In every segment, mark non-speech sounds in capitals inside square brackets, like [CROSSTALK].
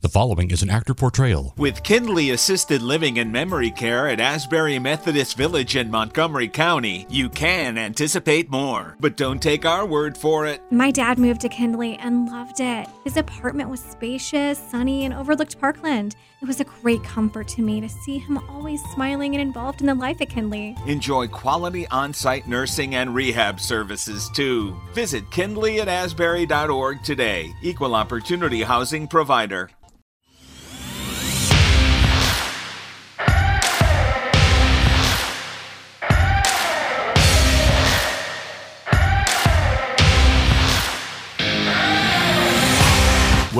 The following is an actor portrayal. With Kindly Assisted Living and Memory Care at Asbury Methodist Village in Montgomery County, you can anticipate more. But don't take our word for it. My dad moved to Kindly and loved it. His apartment was spacious, sunny, and overlooked Parkland. It was a great comfort to me to see him always smiling and involved in the life at Kindly. Enjoy quality on site nursing and rehab services too. Visit kindly at asbury.org today. Equal opportunity housing provider.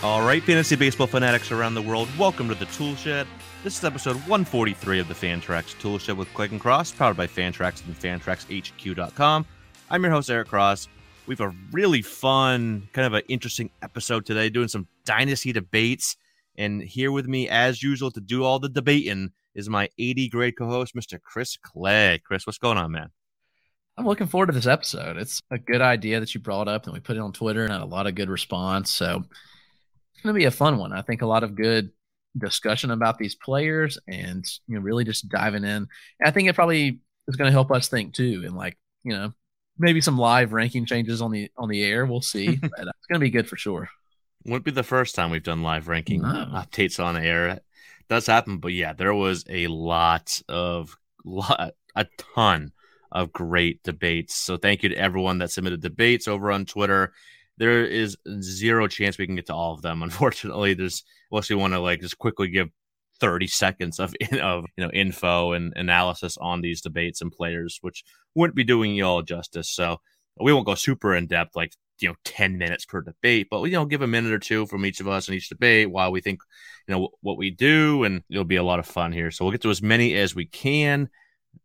All right, fantasy baseball fanatics around the world, welcome to the Tool Shed. This is episode 143 of the Fantrax Tool Shed with Clegg and Cross, powered by Fantrax and FantraxHQ.com. I'm your host, Eric Cross. We have a really fun, kind of an interesting episode today, doing some dynasty debates. And here with me, as usual, to do all the debating is my 80 grade co host, Mr. Chris Clegg. Chris, what's going on, man? I'm looking forward to this episode. It's a good idea that you brought up, and we put it on Twitter and had a lot of good response. So it's going to be a fun one. I think a lot of good discussion about these players and you know really just diving in. And I think it probably is going to help us think too, and like you know maybe some live ranking changes on the on the air. We'll see. [LAUGHS] but it's going to be good for sure. Wouldn't be the first time we've done live ranking No. updates on air. It does happen, but yeah, there was a lot of lot a ton of great debates. So thank you to everyone that submitted debates over on Twitter. There is zero chance we can get to all of them. [LAUGHS] Unfortunately, there's unless we want to like just quickly give 30 seconds of [LAUGHS] of you know info and analysis on these debates and players, which wouldn't be doing you all justice. So we won't go super in depth, like you know, 10 minutes per debate, but you know, give a minute or two from each of us in each debate while we think, you know, what we do, and it'll be a lot of fun here. So we'll get to as many as we can.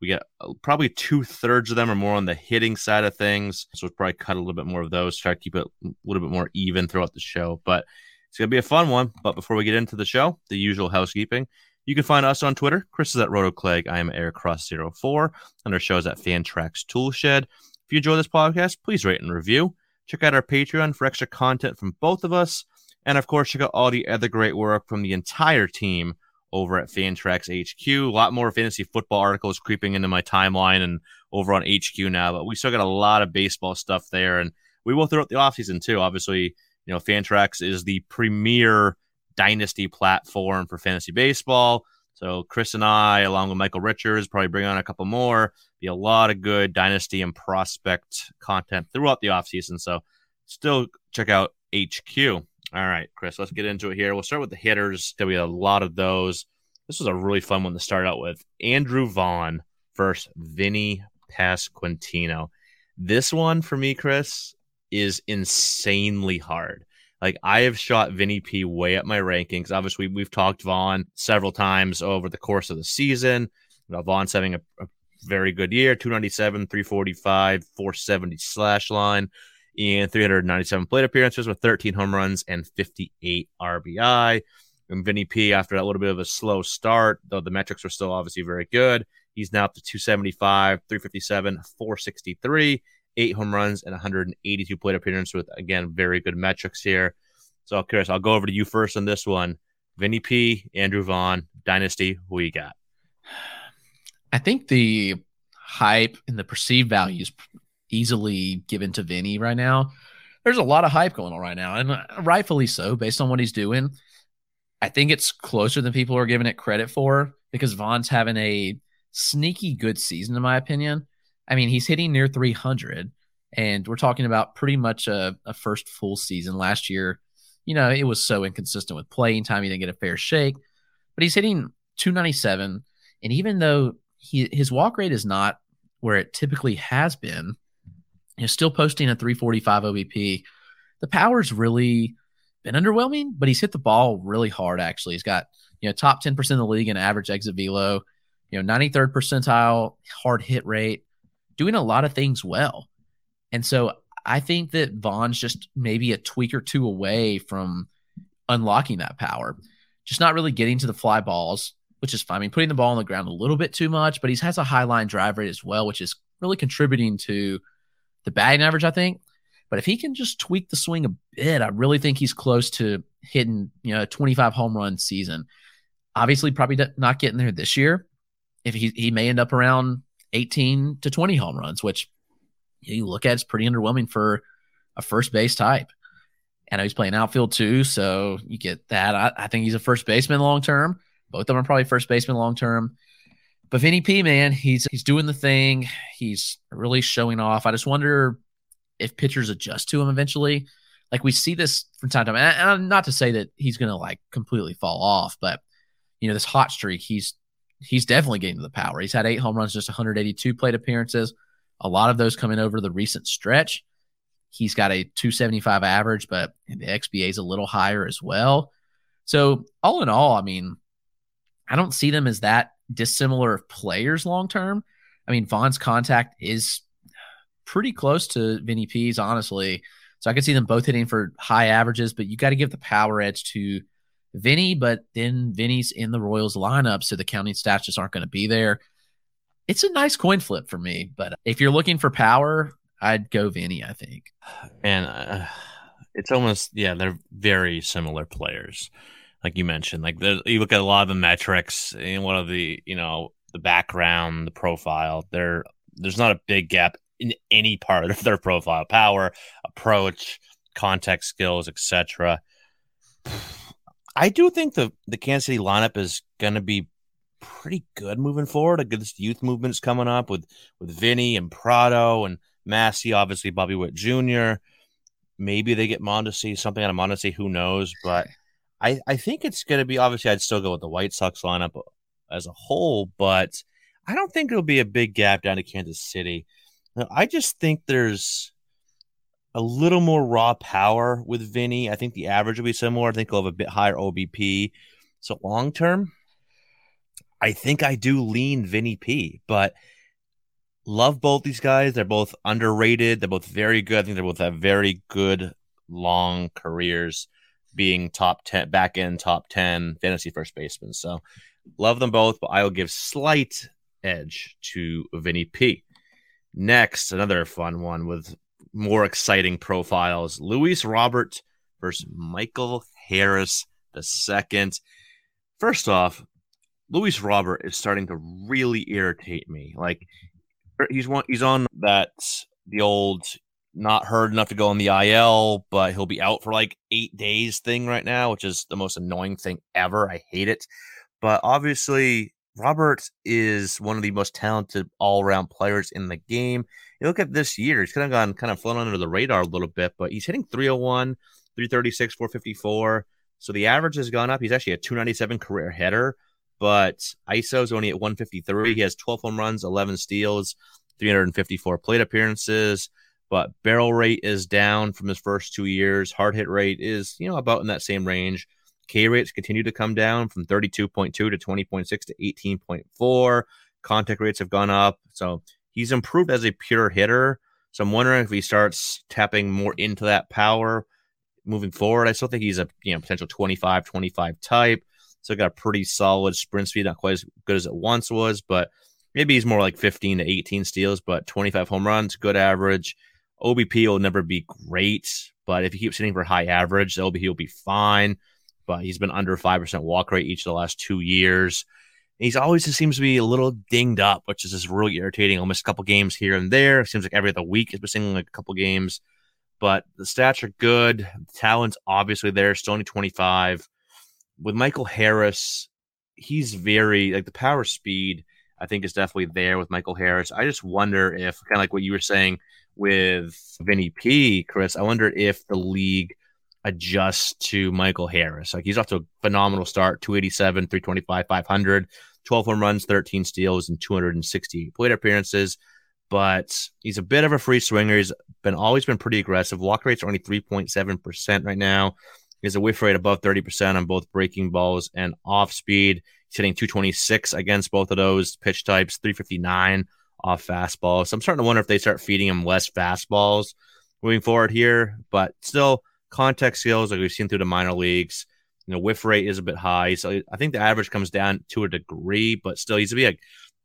We got uh, probably two thirds of them are more on the hitting side of things, so we'll probably cut a little bit more of those, try to keep it a little bit more even throughout the show. But it's gonna be a fun one. But before we get into the show, the usual housekeeping. You can find us on Twitter. Chris is at RotoClegg. I am EricCross04. And our show is at Fantrax Toolshed. If you enjoy this podcast, please rate and review. Check out our Patreon for extra content from both of us. And of course, check out all the other great work from the entire team over at Fantrax HQ. A lot more fantasy football articles creeping into my timeline and over on HQ now, but we still got a lot of baseball stuff there. And we will throughout the offseason too. Obviously, you know, Fantrax is the premier dynasty platform for fantasy baseball. So Chris and I, along with Michael Richards, probably bring on a couple more. Be a lot of good dynasty and prospect content throughout the offseason. So still check out HQ. All right, Chris, let's get into it here. We'll start with the hitters. There we had a lot of those. This was a really fun one to start out with. Andrew Vaughn versus Vinny Pasquantino. This one for me, Chris, is insanely hard. Like I have shot Vinny P way up my rankings. Obviously, we've talked Vaughn several times over the course of the season. You know, Vaughn's having a, a very good year 297, 345, 470 slash line, and 397 plate appearances with 13 home runs and 58 RBI. And Vinny P, after a little bit of a slow start, though the metrics are still obviously very good, he's now up to 275, 357, 463 eight home runs and 182 plate appearances with again very good metrics here. So, Chris, I'll go over to you first on this one. Vinny P, Andrew Vaughn, Dynasty. Who you got? I think the hype and the perceived value is easily given to Vinny right now. There's a lot of hype going on right now, and uh, rightfully so, based on what he's doing. I think it's closer than people are giving it credit for because Vaughn's having a sneaky good season, in my opinion. I mean, he's hitting near 300, and we're talking about pretty much a, a first full season. Last year, you know, it was so inconsistent with playing time, he didn't get a fair shake, but he's hitting 297. And even though he, his walk rate is not where it typically has been, still posting a 345 OBP. The power's really been underwhelming, but he's hit the ball really hard. Actually, he's got you know top ten percent of the league in average exit velo, you know ninety third percentile hard hit rate, doing a lot of things well. And so I think that Vaughn's just maybe a tweak or two away from unlocking that power, just not really getting to the fly balls, which is fine. I mean, putting the ball on the ground a little bit too much, but he has a high line drive rate as well, which is really contributing to the batting average, I think. But if he can just tweak the swing a bit, I really think he's close to hitting, you know, a 25 home run season. Obviously, probably not getting there this year. If he he may end up around 18 to 20 home runs, which you look at it's pretty underwhelming for a first base type. And he's playing outfield too, so you get that. I, I think he's a first baseman long term. Both of them are probably first baseman long term. But Vinny P, man, he's he's doing the thing. He's really showing off. I just wonder if pitchers adjust to him eventually. Like we see this from time to time. And, not to say that he's going to like completely fall off, but you know this hot streak, he's he's definitely getting to the power. He's had eight home runs, just 182 plate appearances. A lot of those coming over the recent stretch. He's got a 275 average, but the XBA is a little higher as well. So all in all, I mean, I don't see them as that dissimilar of players long term. I mean, Vaughn's contact is pretty close to Vinny P's, honestly. So I could see them both hitting for high averages, but you got to give the power edge to Vinny. But then Vinny's in the Royals lineup, so the counting stats just aren't going to be there. It's a nice coin flip for me, but if you're looking for power, I'd go Vinny. I think. And uh, it's almost yeah, they're very similar players like you mentioned. Like you look at a lot of the metrics and one of the you know the background, the profile. There, there's not a big gap in any part [LAUGHS] of their profile: power, approach, context skills, etc. I do think the the Kansas City lineup is going to be pretty good moving forward. A good youth movement is coming up with with Vinny and Pratto and Massey, obviously Bobby Witt Jr. Maybe they get Mondesi, something out of Mondesi, who knows? But I, I think it's going to be obviously I'd still go with the White Sox lineup uh, as a whole, but I don't think it'll be a big gap down to Kansas City. Uh, I just think there's a little more raw power with Vinny. I think the average will be similar. I think he'll have a bit higher OBP. So long term, I think I do lean Vinny P, but love both these guys. They're both underrated. They're both very good. I think they both have very good long careers being top 10 back end top 10 fantasy first baseman. So love them both, but I will give slight edge to Vinny P. Next, another fun one with more exciting profiles. Luis Robert versus Michael Harris the second. First off, Luis Robert is starting to really irritate me. Like er, he's one he's on that the old not hurt enough to go on the IL, but he'll be out for like eight days thing right now, which is the most annoying thing ever. I hate it. But obviously, Robert is one of the most talented all around players in the game. You look at this year, he's kind of gone kind of flown under the radar a little bit, but he's hitting 301, 336, 454. So the average has gone up. He's actually a 297 career header, but ISO is only at 153. He has 12 home runs, 11 steals, 354 plate appearances but barrel rate is down from his first two years. Hard hit rate is, you know, about in that same range. K rates continue to come down from 32.2 to 20.6 to 18.4. Contact rates have gone up. So he's improved as a pure hitter. So I'm wondering if he starts tapping more into that power moving forward. I still think he's a you know potential 25 25 type. So got a pretty solid sprint speed, not quite as good as it once was, but maybe he's more like 15 to 18 steals, but 25 home runs, good average. OBP will never be great, but if he keeps hitting for high average, OBP will be fine. But he's been under 5% walk rate each of the last two years. He's always just seems to be a little dinged up, which is just really irritating. He'll miss a couple games here and there. It seems like every other week he's missing like a couple games. But the stats are good. The talent's obviously there. Still only 25. With Michael Harris, he's very like the power speed, I think is definitely there with Michael Harris. I just wonder if kind of like what you were saying with Vinny P, Chris, I wonder if the league adjusts to Michael Harris. Like he's off to a phenomenal start 287, 325, 500, 12 home runs, 13 steals, and 268 plate appearances. But he's a bit of a free swinger. He's been always been pretty aggressive. Walk rates are only 3.7% right now. He a whiff rate above 30% on both breaking balls and off speed. He's hitting 226 against both of those pitch types, 359 off fastballs. So I'm starting to wonder if they start feeding him less fastballs moving forward here, but still contact skills like we've seen through the minor leagues. You know, whiff rate is a bit high. So I think the average comes down to a degree, but still he's to be like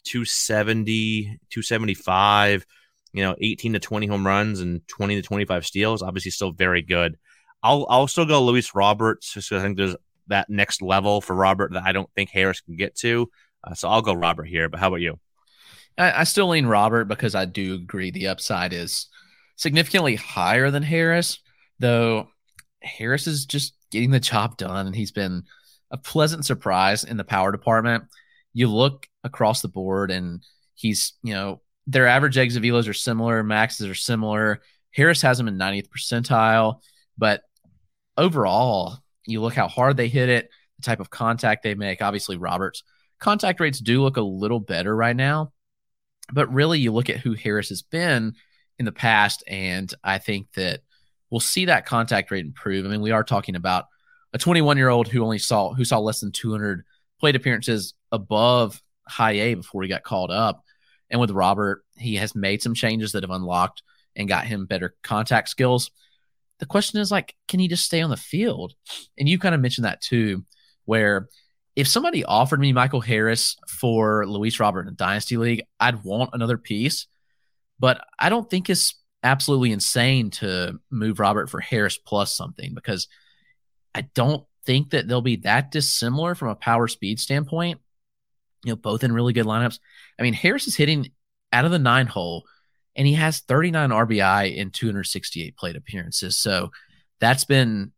270, 275, you know, 18 to 20 home runs and 20 to 25 steals. Obviously still very good. I'll I'll still go Luis Roberts just I think there's that next level for Robert that I don't think Harris can get to. Uh, so I'll go Robert here. But how about you? I, I still lean Robert because I do agree the upside is significantly higher than Harris, though Harris is just getting the job done, and he's been a pleasant surprise in the power department. You look across the board, and he's, you know, their average exit velos are similar, maxes are similar. Harris has him in 90th percentile, but overall, you look how hard they hit it, the type of contact they make. Obviously, Roberts' contact rates do look a little better right now, but really, you look at who Harris has been in the past, and I think that we'll see that contact rate improve. I mean, we are talking about a 21 year old who only saw who saw less than 200 plate appearances above high A before he got called up. And with Robert, he has made some changes that have unlocked and got him better contact skills. The question is like, can he just stay on the field? And you kind of mentioned that too, where if somebody offered me Michael Harris for Luis Robert in a Dynasty League, I'd want another piece. But I don't think it's absolutely insane to move Robert for Harris plus something because I don't think that they'll be that dissimilar from a power speed standpoint. You know, both in really good lineups. I mean, Harris is hitting out of the nine hole and he has 39 RBI in 268 plate appearances. So that's been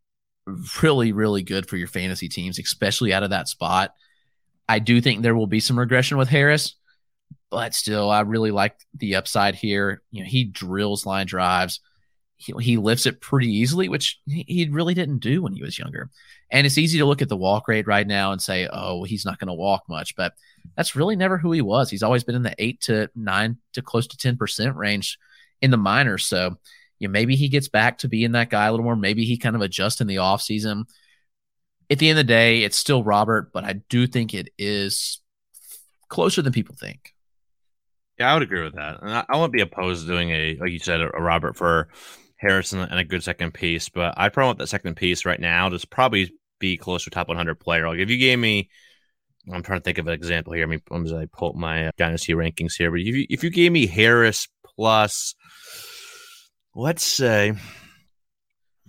really, really good for your fantasy teams, especially out of that spot. I do think there will be some regression with Harris, but still, I really like the upside here. You know, he drills line drives. He, he lifts it pretty easily, which he really didn't do when he was younger. And it's easy to look at the walk rate right now and say, oh, he's not going to walk much. But that's really never who he was. He's always been in the eight to nine to close to 10% range in the minors. So, you know, maybe he gets back to being that guy a little more. Maybe he kind of adjusts in the offseason. At the end of the day, it's still Robert, but I do think it is closer than people think. Yeah, I would agree with that. And I, I wouldn't be opposed to doing a, like you said, a, a Robert for Harrison and a good second piece, but I'd probably want that second piece right now to probably be closer to top 100 player. Like if you gave me, I'm trying to think of an example here. I mean, as I pull my uh, dynasty rankings here, but if you, if you gave me Harris plus, let's say,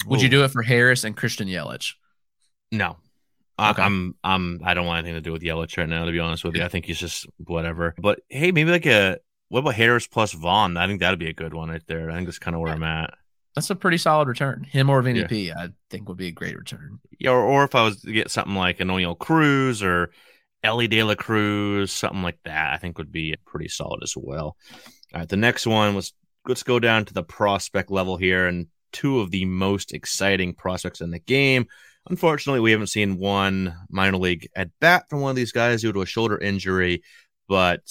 would you do it for Harris and Christian Yelich? No, Okay. I'm I'm I don't want anything to do with Yelich right now. To be honest with you, I think he's just whatever. But hey, maybe like a what about Harris plus Vaughn? I think that'd be a good one right there. I think that's kind of where I'm at. That's a pretty solid return. Him or Vinny yeah. P, I think would be a great return. Yeah, or, or if I was to get something like an Oneil Cruz or Elly De La Cruz, something like that, I think would be pretty solid as well. All right, the next one was let's go down to the prospect level here, and two of the most exciting prospects in the game Unfortunately, we haven't seen one minor league at bat from one of these guys due to a shoulder injury, but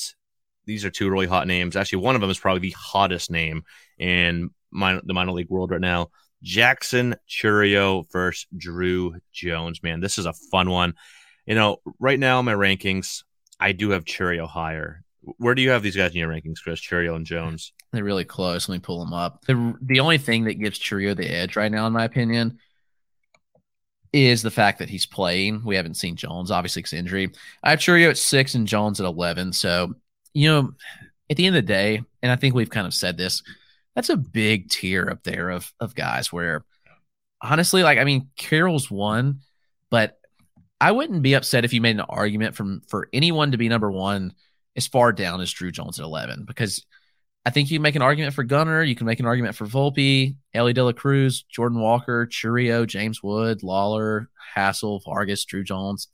these are two really hot names. Actually, one of them is probably the hottest name in minor, the minor league world right now. Jackson Chourio versus Druw Jones. Man, this is a fun one. You know, right now my rankings, I do have Chourio higher. Where do you have these guys in your rankings, Chris? Chourio and Jones. They're really close. Let me pull them up. The the only thing that gives Chourio the edge right now, in my opinion, is the fact that he's playing. We haven't seen Jones, obviously, because injury. I have Chourio at six and Jones at 11. So, you know, at the end of the day, and I think we've kind of said this, that's a big tier up there of, of guys where honestly, like, I mean, Carroll's one, but I wouldn't be upset if you made an argument from for anyone to be number one as far down as Druw Jones at 11 because – I think you can make an argument for Gunnar. You can make an argument for Volpe, Elly De La Cruz, Jordan Walker, Chourio, James Wood, Lawlar, Hassell, Vargas, Druw Jones.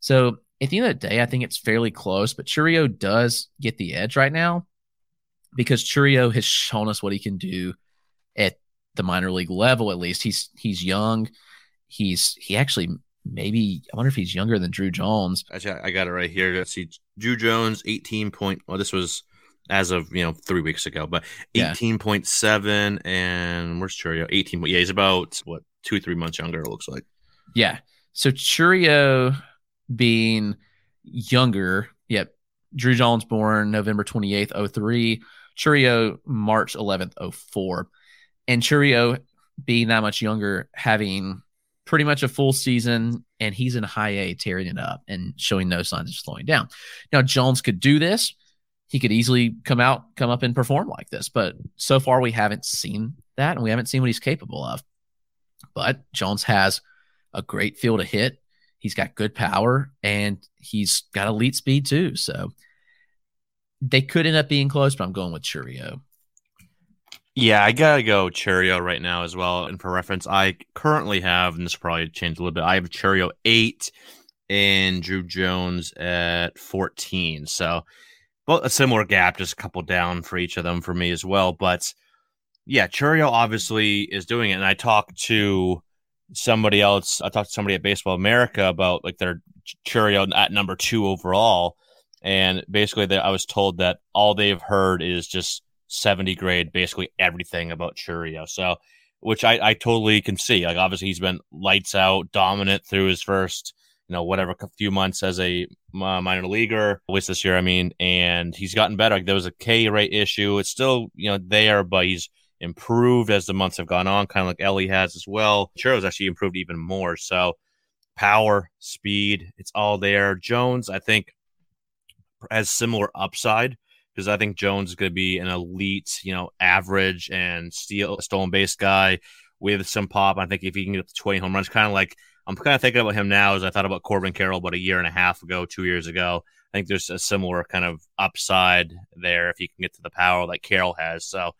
So at the end of the day, I think it's fairly close, but Chourio does get the edge right now because Chourio has shown us what he can do at the minor league level. At least he's he's young. He's he actually maybe I wonder if he's younger than Druw Jones. Actually, I got it right here. Let's see, Druw Jones, eighteen point. Well, this was as of you know three weeks ago, but Yeah. eighteen point seven, and where's Chourio? Eighteen. Yeah, he's about what two three months younger. It looks like. Yeah. So Chourio being younger, yep. Druw Jones born November 28th, 03. Chourio March 11th, 04. And Chourio being that much younger, having pretty much a full season, and he's in high A tearing it up and showing no signs of slowing down. Now, Jones could do this. He could easily come out, come up and perform like this. But so far, we haven't seen that, and we haven't seen what he's capable of. But Jones has a great feel to hit. He's got good power and he's got elite speed too. So they could end up being close, but I'm going with Chourio. Yeah, I gotta go Chourio right now as well. And for reference, I currently have, and this probably change a little bit. I have Chourio eight and Druw Jones at fourteen. So, well, a similar gap, just a couple down for each of them for me as well. But yeah, Chourio obviously is doing it. And I talked to somebody else. I talked to somebody at Baseball America about like their Chourio at number two overall, and basically, they, I was told that all they've heard is just 70 grade basically everything about Chourio. So, which I, I totally can see. Like, obviously, he's been lights out, dominant through his first, you know, whatever few months as a uh, minor leaguer, at least this year, I mean, and he's gotten better. Like, there was a K rate issue. It's still, you know, there, but he's improved as the months have gone on, kind of like Elly has as well. Chourio's actually improved even more. So, power, speed, it's all there. Jones, I think, has similar upside because I think Jones is going to be an elite, you know, average and steal stolen base guy with some pop. I think if he can get up to 20 home runs, kind of like I'm kind of thinking about him now as I thought about Corbin Carroll about a year and a half ago, two years ago. I think there's a similar kind of upside there if he can get to the power that Carroll has. So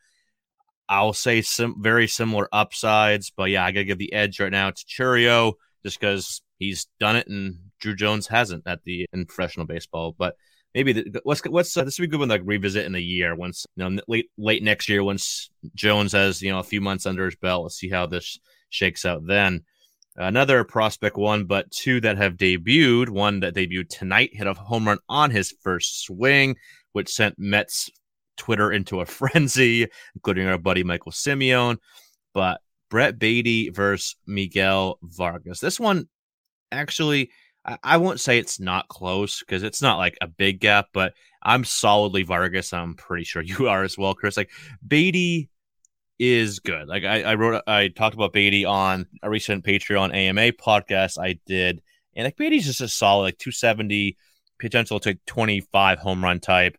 I'll say some very similar upsides, but yeah, I got to give the edge right now to Chourio just because he's done it and Druw Jones hasn't at the in professional baseball. But maybe the, what's what's uh, this would be good one like revisit in a year once you know late late next year once Jones has you know a few months under his belt. Let's see how this shakes out then. Another prospect one, but two that have debuted. One that debuted tonight hit a home run on his first swing, which sent Mets Twitter into a [LAUGHS] frenzy, including our buddy Michael Simeone. But Brett Baty versus Miguel Vargas. This one actually I, won't say it's not close because it's not like a big gap, but I'm solidly Vargas. I'm pretty sure [LAUGHS] you are as well, Chris. Like Baty is good. Like I, I wrote, I talked about Baty on a recent Patreon AMA podcast I did, and like Baty's just a solid like 270 potential to 25 home run type.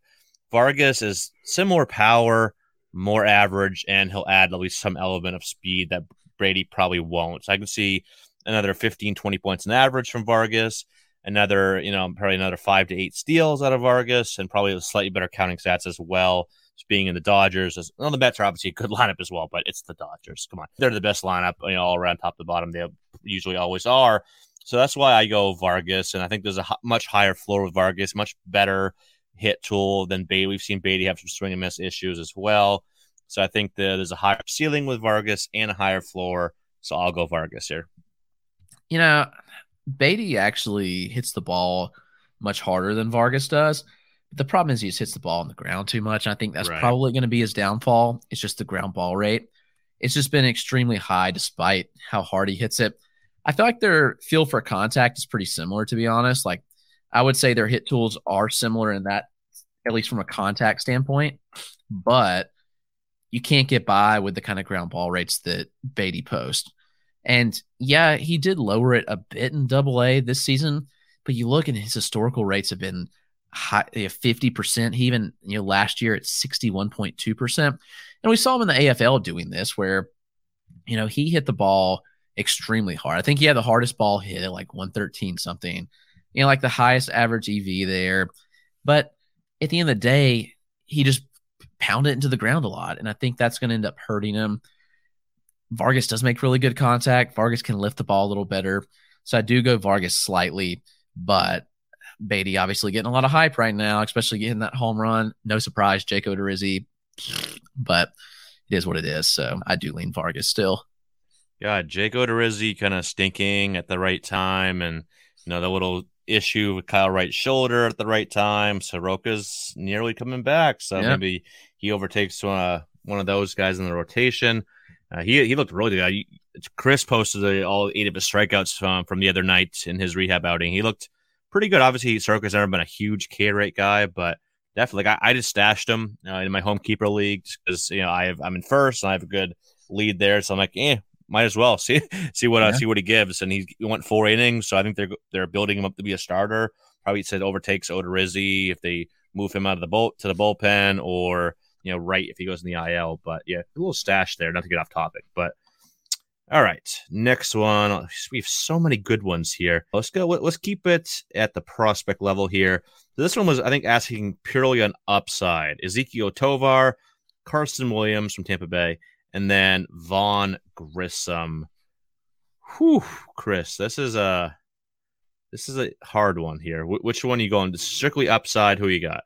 Vargas is similar power, more average, and he'll add at least some element of speed that Brady probably won't. So I can see another 15, 20 points in average from Vargas, another, you know, probably another five to eight steals out of Vargas, and probably slightly better counting stats as well. Just being in the Dodgers, as, well, the Mets are obviously a good [LAUGHS] lineup as well, but it's the Dodgers. Come on, they're the best lineup, you know, all around top to bottom. They usually always are. So that's why I go Vargas, and I think there's a much higher floor with Vargas, much better hit tool than Baty. We've seen Baty have some swing and miss issues as well. So I think that there's a higher ceiling with Vargas and a higher floor. So I'll go Vargas here. You know, Baty actually hits the ball much harder than Vargas does. The problem is he just hits the ball on the ground too much. I think that's Right. probably going to be his downfall. It's just the ground ball rate. It's just been extremely high despite how hard he hits it. I feel like their feel for contact is pretty similar, to be honest. Like I would say their hit tools are similar in that, at least from a contact standpoint, but you can't get by with the kind of ground ball rates that Baty posts. And yeah, he did lower it a bit in double A this season, but you look and his historical rates have been high, 50%. He even, you know, last year at 61.2%. And we saw him in the AFL doing this where, you know, he hit the ball extremely hard. I think he had the hardest ball hit at like 113 something, you know, like the highest average EV there. But at the end of the day, he just pounded it into the ground a lot. And I think that's going to end up hurting him. Vargas does make really good contact. Vargas can lift the ball a little better. So I do go Vargas slightly, but Baty obviously getting a lot of hype right now, especially getting that home run. No surprise, Jake Odorizzi, but it is what it is. So I do lean Vargas still. Yeah, Jake Odorizzi kind of stinking at the right time, and you know the little issue with Kyle Wright's shoulder at the right time. Soroka's nearly coming back, so maybe he overtakes uh, one of those guys in the rotation. Uh, he he looked really good. Chris posted uh, all eight of his strikeouts from, from the other night in his rehab outing. He looked pretty good. Obviously, Soroka's never been a huge K rate guy, but definitely, like, I, I just stashed him uh, in my home keeper league because you know I have I'm in first and I have a good lead there, so I'm like, eh, might as well [LAUGHS] see see what uh, see what he gives. And he, he went four innings, so I think they're they're building him up to be a starter. Probably said overtakes Odorizzi if they move him out of the boat to the bullpen, or you know, right if he goes in the IL. But yeah, a little stash there. Not to get off topic, but all right, next one. We have so many good ones here. Let's go. let- Let's keep it at the prospect level here. So this one was, I think, asking purely on upside. Ezequiel Tovar, Carson Williams from Tampa Bay, and then Vaughn Grissom. Whew, Chris, this is a this is a hard one here. Wh- which one are you going? To strictly upside. Who you got?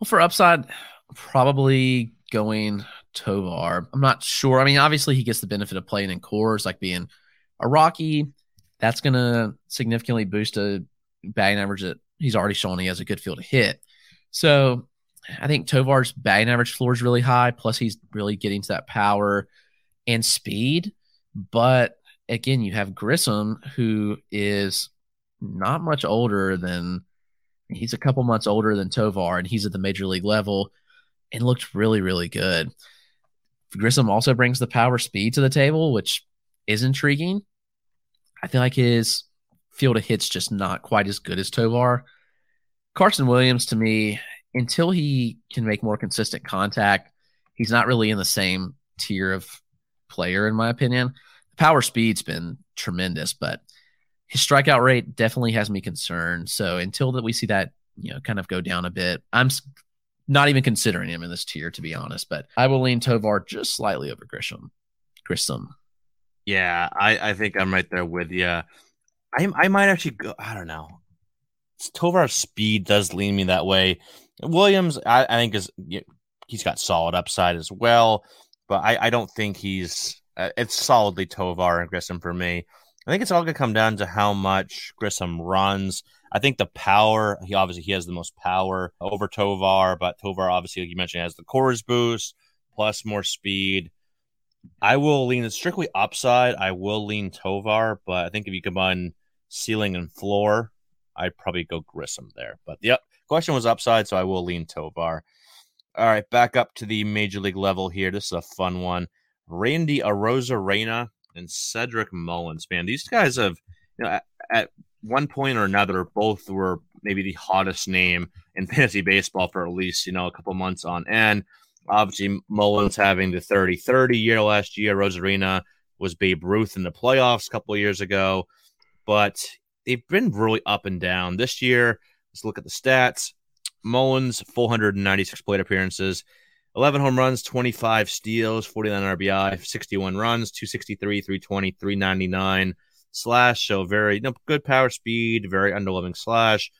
Well, for upside, probably going Tovar. I'm not sure. I mean, obviously he gets the benefit of playing in Coors, like being a Rocky. That's going to significantly boost a batting average that he's already shown he has a good field to hit. So I think Tovar's batting average floor is really high. Plus, he's really getting to that power and speed. But again, you have Grissom, who is not much older than he's a couple months older than Tovar, and he's at the major league level and looked really, really good. Grissom also brings the power speed to the table, which is intriguing. I feel like his field of hits just not quite as good as Tovar. Carson Williams, to me, until he can make more consistent contact, he's not really in the same tier of player, in my opinion. The power speed's been tremendous, but his strikeout rate definitely has me concerned. So until that we see that, you know, kind of go down a bit, I'm not even considering him in this tier, to be honest. But I will lean Tovar just slightly over Grisham. Grissom. Yeah, I, I think I'm right there with you. I I might actually go. I don't know. Tovar's speed does lean me that way. Williams, I, I think is he's got solid upside as well, but I, I don't think he's. Uh, it's solidly Tovar and Grissom for me. I think it's all gonna come down to how much Grissom runs. I think the power. He obviously he has the most power over Tovar, but Tovar obviously, like you mentioned, has the Coors boost plus more speed. I will lean strictly upside. I will lean Tovar, but I think if you combine ceiling and floor, I'd probably go Grissom there. But yep, question was upside, so I will lean Tovar. All right, back up to the major league level here. This is a fun one. Randy Arozarena and Cedric Mullins. Man, these guys have, you know, at, at one point or another, both were maybe the hottest name in [LAUGHS] fantasy baseball for at least, you know, a couple months on end. Obviously, Mullins having the 30 30 year last year. Rosarina was Babe Ruth in the playoffs a couple years ago, but they've been really up and down. This year, let's look at the stats. Mullins, 496 plate appearances, 11 home runs, 25 steals, 49 RBI, 61 runs, 263, 320, 399 slash. So very you know, good power speed, very underloving slash.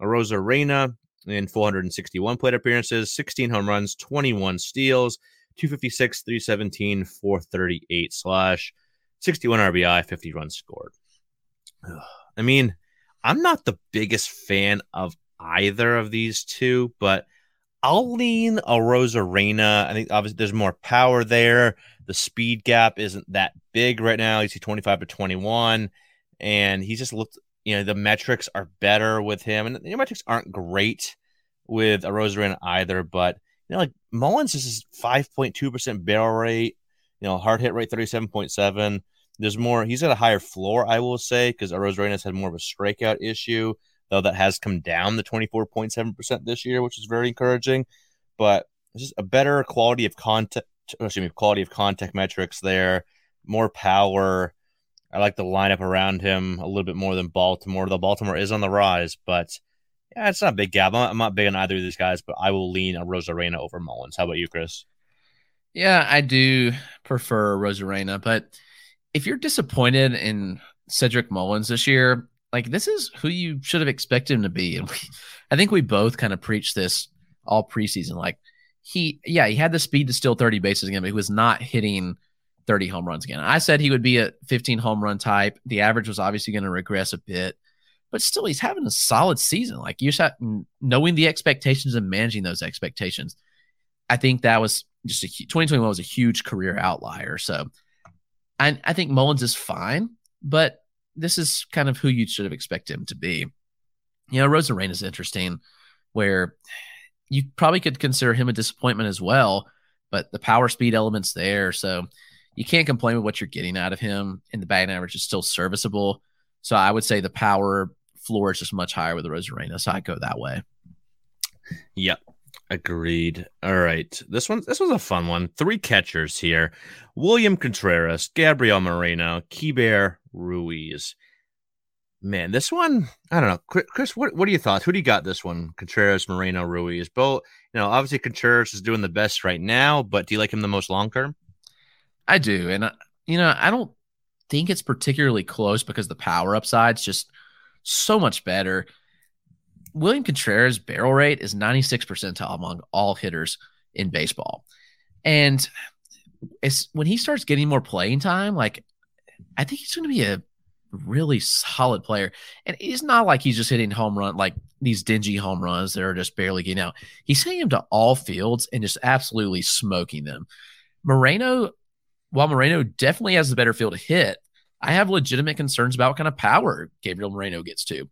Rosa Reyna in 461 plate appearances, 16 home runs, 21 steals, 256, 317, 438 slash, 61 RBI, 50 runs scored. I mean, I'm not the biggest fan of either of these two, but I'll lean Arozarena. I think obviously there's more power there. The speed gap isn't that big right now. You see 25 to 21, and he's just looked. You know the metrics are better with him, and the metrics aren't great with Arozarena either. But you know, like Mullins is 5.2 percent barrel rate. You know, hard hit rate 37.7. There's more. He's got a higher floor, I will say, because Rosarina's had more of a strikeout issue, though that has come down to 24.7 percent this year, which is very encouraging. But just a better quality of contact. Excuse me, quality of contact metrics there. More power. I like the lineup around him a little bit more than Baltimore. Though Baltimore is on the rise, but yeah, it's not a big gap. I'm not, I'm not big on either of these guys, but I will lean Arozarena over Mullins. How about you, Chris? Yeah, I do prefer Rosarena, but if you're disappointed in Cedric Mullins this year, like this is who you should have expected him to be. And we, I think we both kind of preached this all preseason. Like he, yeah, he had the speed to steal 30 bases again, but he was not hitting 30 home runs again. I said he would be a 15 home run type. The average was obviously going to regress a bit, but still he's having a solid season. Like you said, knowing the expectations and managing those expectations. I think that was just a 2021 was a huge career outlier. So I, I think Mullins is fine, but this is kind of who you should have expected him to be. You know, Arozarena is interesting, where you probably could consider him a disappointment as well, but the power speed element's there. So you can't complain with what you're getting out of him, and the batting average is still serviceable. So I would say the power floor is just much higher with the Arozarena. So I go that way. Yep. Agreed. All right. This one this was a fun one. Three catchers here. William Contreras, Gabriel Moreno, Keibert Ruiz. Man, this one, I don't know. Chris, what, what are your thoughts? Who do you got this one? Contreras, Moreno, Ruiz. Both, you know, obviously Contreras is doing the best right now, but do you like him the most long term? I do. And, uh, you know, I don't think it's particularly close because the power upside's just so much better. William Contreras' barrel rate is 96 percentile among all hitters in baseball. And it's when he starts getting more playing time, like I think he's going to be a really solid player. And it's not like he's just hitting home run like these dingy home runs that are just barely getting out. He's hitting them to all fields and just absolutely smoking them. Moreno, while Moreno definitely has the better field to hit, I have legitimate concerns about what kind of power Gabriel Moreno gets to.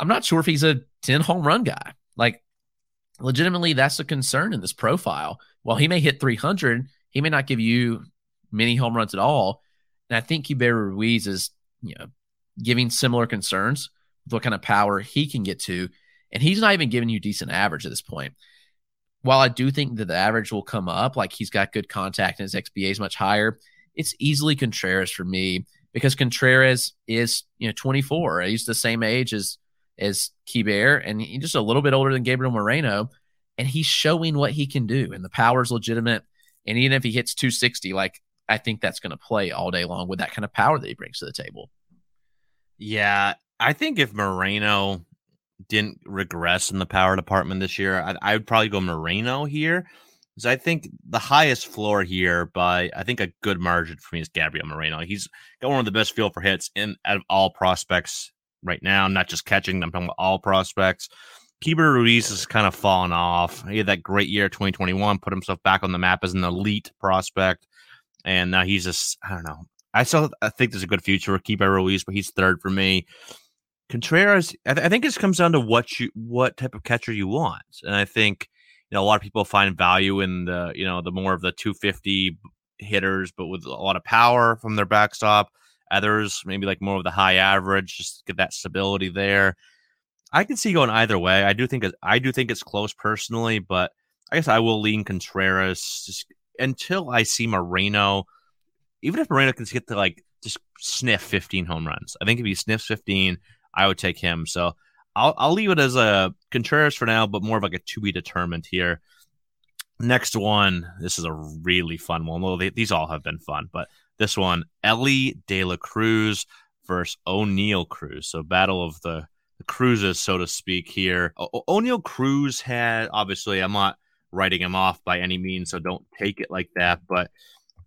I'm not sure if he's a 10 home run guy. Like, legitimately, that's a concern in this profile. While he may hit 300, he may not give you many home runs at all. And I think Keibert Ruiz is, you know, giving similar concerns with what kind of power he can get to. And he's not even giving you decent average at this point. While I do think that the average will come up, like he's got good contact and his XBA is much higher, it's easily Contreras for me because Contreras is, you know, 24. He's the same age as as Keibert, and he's just a little bit older than Gabriel Moreno, and he's showing what he can do, and the power's legitimate. And even if he hits 260, like I think that's going to play all day long with that kind of power that he brings to the table. Yeah, I think if Moreno didn't regress in the power department this year, I, I would probably go Moreno here. Because I think the highest floor here by I think a good margin for me is Gabriel Moreno. He's got one of the best feel for hits in out of all prospects right now, not just catching. I'm talking about all prospects. Keibert Ruiz has kind of fallen off. He had that great year, 2021, put himself back on the map as an elite prospect, and now he's just I don't know. I still I think there's a good future with Keibert Ruiz, but he's third for me. Contreras, I, th- I think it comes down to what you what type of catcher you want, and I think you know a lot of people find value in the you know the more of the 250 hitters, but with a lot of power from their backstop. Others maybe like more of the high average, just get that stability there. I can see going either way. I do think I do think it's close personally, but I guess I will lean Contreras just until I see Moreno. Even if Moreno can get to like just sniff 15 home runs, I think if he sniffs 15, I would take him. So I'll I'll leave it as a Contreras for now, but more of like a to be determined here. Next one, this is a really fun one. Well, they, these all have been fun, but this one, Elly De La Cruz versus Oneil Cruz. So battle of the, the cruises, so to speak. Here, o- Oneil Cruz had obviously. I'm not writing him off by any means, so don't take it like that. But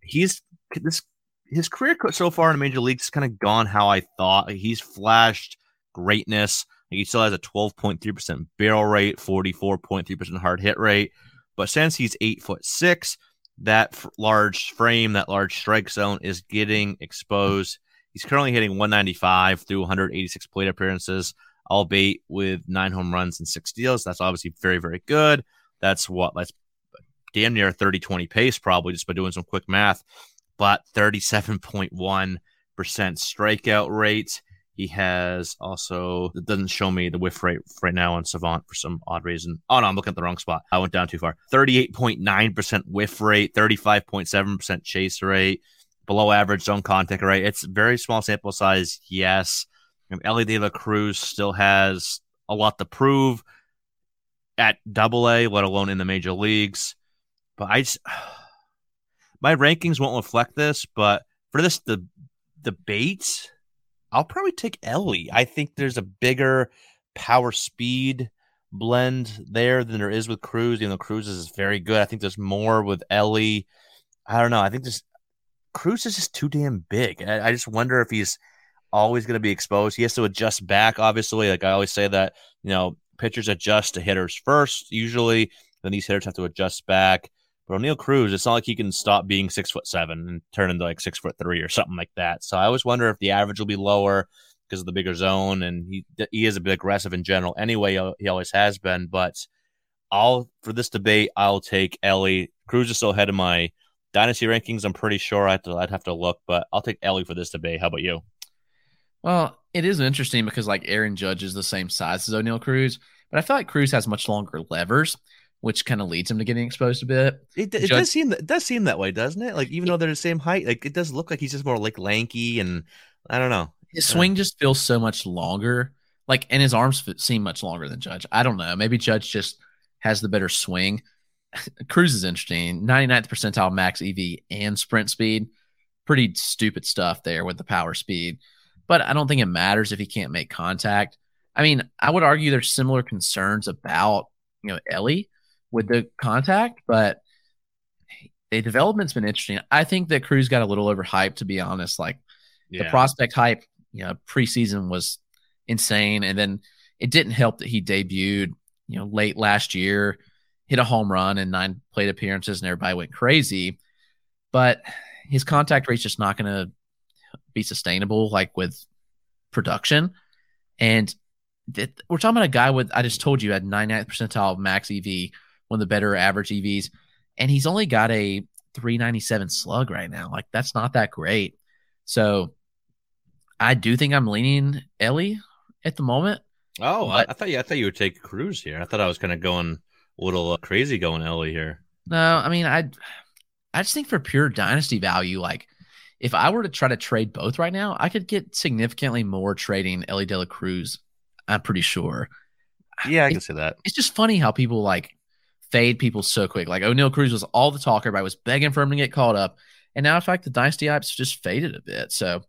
he's this his career so far in the major leagues has kind of gone how I thought. He's flashed greatness. He still has a 12.3% barrel rate, 44.3% hard hit rate. But since he's eight foot six, that f- large frame, that large strike zone is getting exposed. He's currently hitting 195 through 186 plate appearances, albeit with nine home runs and six steals. That's obviously very, very good. That's what, that's damn near 30 20 pace, probably just by doing some quick math, but 37.1% strikeout rate. He has also it doesn't show me the whiff rate right now on Savant for some odd reason. Oh no, I'm looking at the wrong spot. I went down too far. 38.9% whiff rate, 35.7% chase rate, below average zone contact rate. It's very small sample size, yes. And Elly De La Cruz still has a lot to prove at double A, let alone in the major leagues. But I just [SIGHS] my rankings won't reflect this, but for this the debate I'll probably take Elly. I think there's a bigger power speed blend there than there is with Cruz. You know, Cruz is very good. I think there's more with Ellie. I don't know. I think this Cruz is just too damn big. I, I just wonder if he's always going to be exposed. He has to adjust back, obviously. Like I always say that, you know, pitchers adjust to hitters first, usually. Then these hitters have to adjust back. But Oneil Cruz, it's not like he can stop being six foot seven and turn into like six foot three or something like that. So I always wonder if the average will be lower because of the bigger zone, and he he is a bit aggressive in general. Anyway, he always has been. But I'll for this debate, I'll take Elly. Cruz is still ahead of my dynasty rankings. I'm pretty sure I'd, I'd have to look, but I'll take Elly for this debate. How about you? Well, it is interesting because like Aaron Judge is the same size as Oneil Cruz, but I feel like Cruz has much longer levers, which kind of leads him to getting exposed a bit. It, it Judge- does seem it does seem that way, doesn't it? Like even though they're the same height, like it does look like he's just more like lanky and I don't know. His swing just feels so much longer, like, and his arms seem much longer than Judge. I don't know. Maybe Judge just has the better swing. [LAUGHS] Cruz is interesting. 99th percentile max EV and sprint speed. Pretty stupid stuff there with the power speed. But I don't think it matters if he can't make contact. I mean, I would argue there's similar concerns about, you know, Elly with the contact, but the development's been interesting. I think that Cruz got a little overhyped, to be honest. Like the prospect hype, you know, preseason was insane. And then it didn't help that he debuted, you know, late last year, hit a home run and nine plate appearances, and everybody went crazy. But his contact rate's just not going to be sustainable, like with production. And that, we're talking about a guy with, I just told you, had 99th percentile max EV, one of the better average EVs, and he's only got a 397 slug right now. Like, that's not that great. So I do think I'm leaning Elly at the moment. Oh, I, But- I thought you I thought you would take Cruz here. I thought I was kind of going a little uh, crazy going Elly here. No, I mean, I, I just think for pure dynasty value, like if I were to try to trade both right now, I could get significantly more trading Elly De La Cruz. I'm pretty sure. Yeah, I It- can see that. It's just funny how people like fade people so quick. Like Oneil Cruz was all the talk. Everybody was begging for him to get called up. And now, in fact, the dynasty hype's just faded a bit. So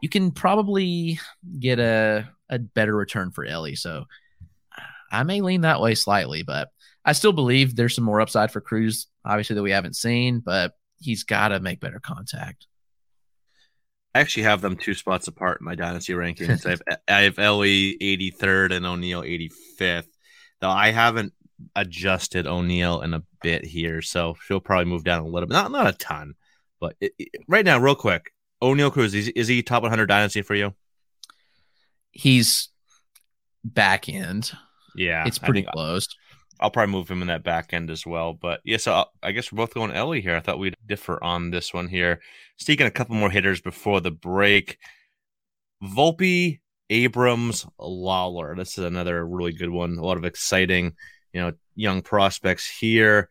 you can probably get a, a better return for Elly. So I may lean that way slightly, but I still believe there's some more upside for Cruz, obviously, that we haven't seen, but he's got to make better contact. I actually have them two spots apart in my dynasty rankings. I have [LAUGHS] I have Elly 83rd and Oneil 85th. Though I haven't adjusted Oneil in a bit here, so she'll probably move down a little bit. Not not a ton, but it, it- right now, real quick, Oneil Cruz is, is he top 100 dynasty for you? He's back end. Yeah, It's pretty close. I'll probably move him in that back end as well. But yeah, so I'll- I guess we're both going Elly here. I thought we'd differ on this one here. Sneaking a couple more hitters before the break. Volpe, Abrams, Lawlar. This is another really good one. A lot of exciting, you know, young prospects here.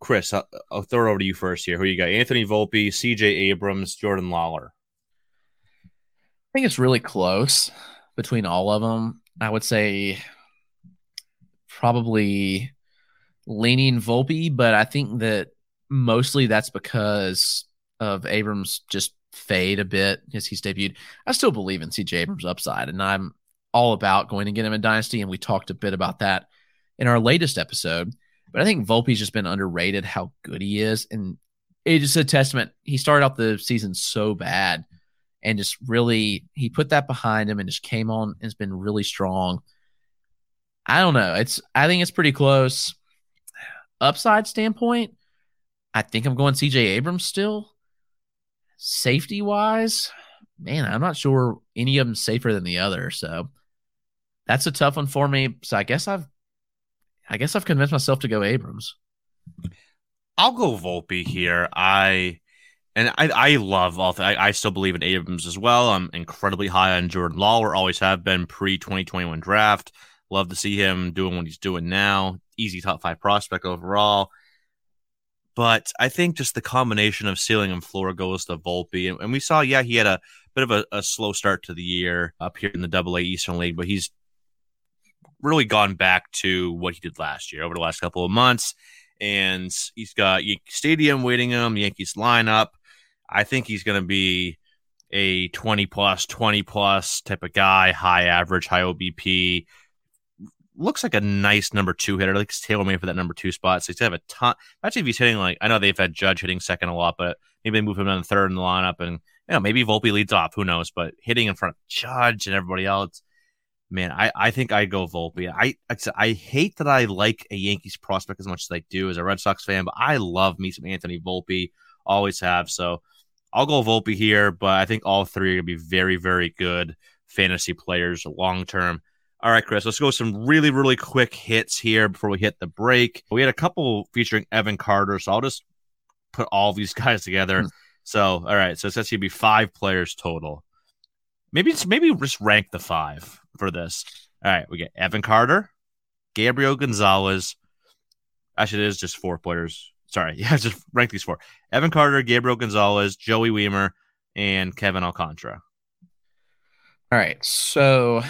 Chris, I'll, I'll throw it over to you first here. Who you got? Anthony Volpe, CJ Abrams, Jordan Lawlar. I think it's really close between all of them. I would say probably leaning Volpe, but I think that mostly that's because of Abrams just fade a bit as he's debuted. I still believe in CJ Abrams' upside, and I'm all about going to get him in Dynasty, and we talked a bit about that in our latest episode. But I think Volpe's just been underrated how good he is, and it is just a testament. He started out the season so bad and just really he put that behind him and just came on and has been really strong. I don't know. It's I think it's pretty close. Upside standpoint, I think I'm going CJ Abrams still. Safety wise, man, I'm not sure any of them safer than the other. So that's a tough one for me. So I guess I've I guess I've convinced myself to go Abrams. I'll go Volpe here. I and I, I love all. I, I still believe in Abrams as well. I'm incredibly high on Jordan Lawlar. Always have been pre 2021 draft. Love to see him doing what he's doing now. Easy top five prospect overall. But I think just the combination of ceiling and floor goes to Volpe. And, and we saw, yeah, he had a bit of a, a slow start to the year up here in the Double A Eastern League, but he's really gone back to what he did last year over the last couple of months and he's got Yankee Stadium waiting him, Yankees lineup. I think he's going to be a 20 plus, 20 plus type of guy, high average, high OBP. Looks like a nice number two hitter. Like tailor made for that number two spot. So he's have a ton. Actually, if he's hitting like I know they've had Judge hitting second a lot, but maybe they move him down to third in the lineup and you know, maybe Volpe leads off. Who knows? But hitting in front of Judge and everybody else, man, I, I think I go Volpe. I, I I hate that I like a Yankees prospect as much as I do as a Red Sox fan, but I love me some Anthony Volpe. Always have. So I'll go Volpe here, but I think all three are gonna be very, very good fantasy players long term. All right, Chris, let's go some really, really quick hits here before we hit the break. We had a couple featuring Evan Carter, so I'll just put all these [LAUGHS] guys together. Hmm. So, all right, so it says he'd be five players total. Maybe it's maybe just rank the five for this. All right, we get Evan Carter, Gabriel Gonzalez. Actually, it is just four players. Sorry, [LAUGHS] yeah, just rank these four: Evan Carter, Gabriel Gonzalez, Joey Wiemer, and Kevin Alcantara. All right, so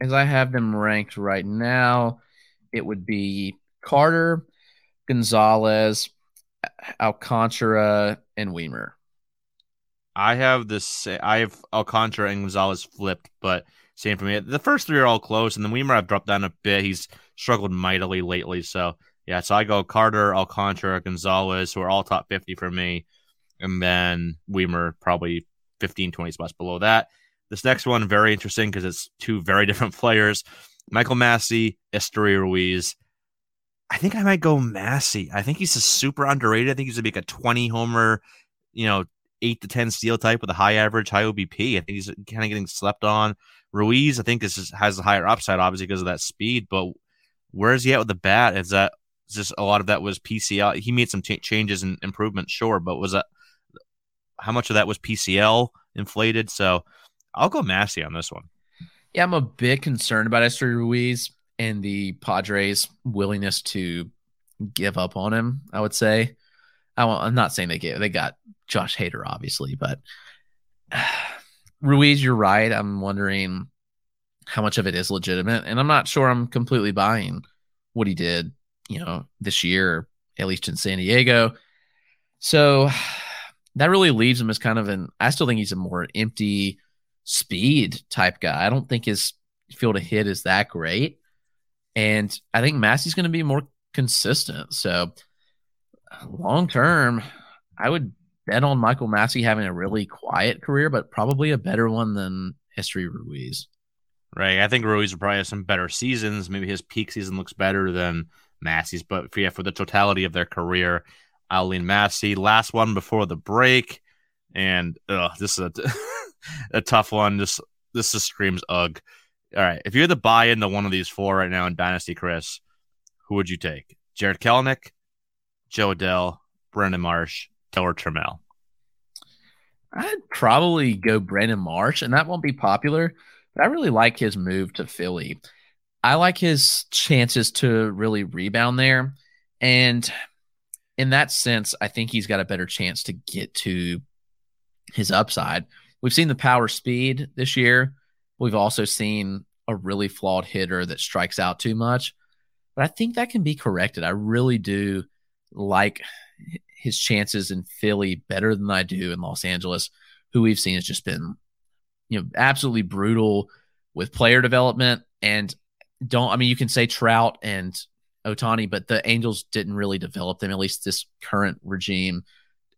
as I have them ranked right now, it would be Carter, Gonzalez, Alcantara, and Wiemer. I have this. I have Alcantara and Gonzalez flipped, but same for me. The first three are all close, and then Wiemer I've dropped down a bit. He's struggled mightily lately, so yeah. So I go Carter, Alcantara, Gonzalez, who are all top fifty for me, and then Wiemer probably 15, 20 spots below that. This next one very interesting because it's two very [LAUGHS] different players. Michael Massey, Esteury Ruiz. I think I might go Massey. I think he's a super underrated. I think he's gonna be like a 20 homer, you know, eight to 10 steal type with a high average, high OBP. I think he's kind of getting slept on. Ruiz, I think, is has a higher upside, obviously, because of that speed. But where is he at with the bat? Is that just a lot of that was PCL? He made some changes and improvements, sure, but was that how much of that was PCL inflated? So I'll go Massey on this one. Yeah, I'm a bit concerned about Esteury Ruiz and the Padres' willingness to give up on him. I would say, I am not saying they get they got Josh Hader, obviously, but [SIGHS] Ruiz, you're right. I'm wondering how much of it is legitimate, and I'm not sure I'm completely buying what he did, you know, this year, at least in San Diego. So [SIGHS] that really leaves him as kind of an. I still think he's a more empty speed type guy. I don't think his field of hit is that great. And I think Massey's going to be more consistent. So long term, I would bet on Michael Massey having a really quiet career, but probably a better one than Esteury Ruiz. Right. I think Ruiz will probably have some better seasons. Maybe his peak season looks better than Massey's, but for, yeah, for the totality of their career, I'll lean Massey. Last one before the break. And ugh, this is a [LAUGHS] a tough one. This this just screams ugh. All right, if you had to buy into one of these four right now in Dynasty, Chris, who would you take? Jarred Kelenic, Jo Adell, Brandon Marsh, or Trammell? I'd probably go Brandon Marsh, and that won't be popular, but I really like his move to Philly. I like his chances to really rebound there. And in that sense, I think he's got a better chance to get to his upside. We've seen the power speed this year. We've also seen a really flawed hitter that strikes out too much. But I think that can be corrected. I really do like his chances in Philly better than I do in Los Angeles, who we've seen has just been, you know, absolutely brutal with player development. And don't, I mean, you can say Trout and Ohtani, but the Angels didn't really develop them, at least this current regime.